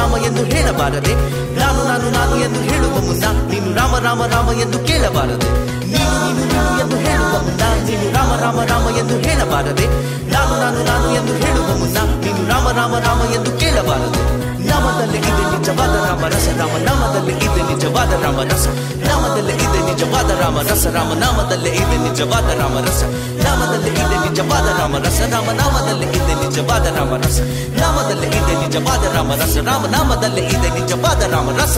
ರಾಮ ರಾಮ ರಾಮ ಎಂದು ಹೇಳಬಾರದೆ. ನಾನು ನಾನು ನಾನು ಎಂದು ಹೇಳುವ ಮುನ್ನ ನೀನು ರಾಮ ರಾಮ ರಾಮ ಎಂದು ಕೇಳಬಾರದೆ. ನೀನು ನೀನು ನೀನು ಎಂದು ಹೇಳುವ ಮುನ್ನ ನೀನು ರಾಮ ರಾಮ ರಾಮ ಎಂದು ಹೇಳಬಾರದೆ. ನಾನು ನಾನು ನಾನು ಎಂದು ಹೇಳುವ ಮುನ್ನ ನೀನು ರಾಮ ರಾಮ ರಾಮ ಎಂದು ಕೇಳಬಾರದೆ ನಾಮದಲ್ಲಿ ಇದೆ ನಿಜವಾದ ರಾಮ ರಸ ರಾಮ ನಾಮದಲ್ಲಿ ಇದೆ ನಿಜವಾದ ರಾಮ ರಸ ನಾಮದಲ್ಲಿ ಇದೆ ನಿಜವಾದ ರಾಮ ರಸ ರಾಮ ನಾಮದಲ್ಲಿ ಇದೆ ನಿಜವಾದ ರಾಮ ರಸ ನಾಮದಲ್ಲಿ ಇದೆ ನಿಜವಾದ ರಾಮ ರಸ ರಾಮ ನಾಮದಲ್ಲಿ ಇದೆ ನಿಜವಾದ ರಾಮ ರಸ ನಾಮದಲ್ಲಿ ಇದೆ ನಿಜವಾದ ರಾಮ ರಸ ರಾಮ ನಾಮದಲ್ಲಿ ಇದೆ ನಿಜವಾದ ರಾಮ ರಸ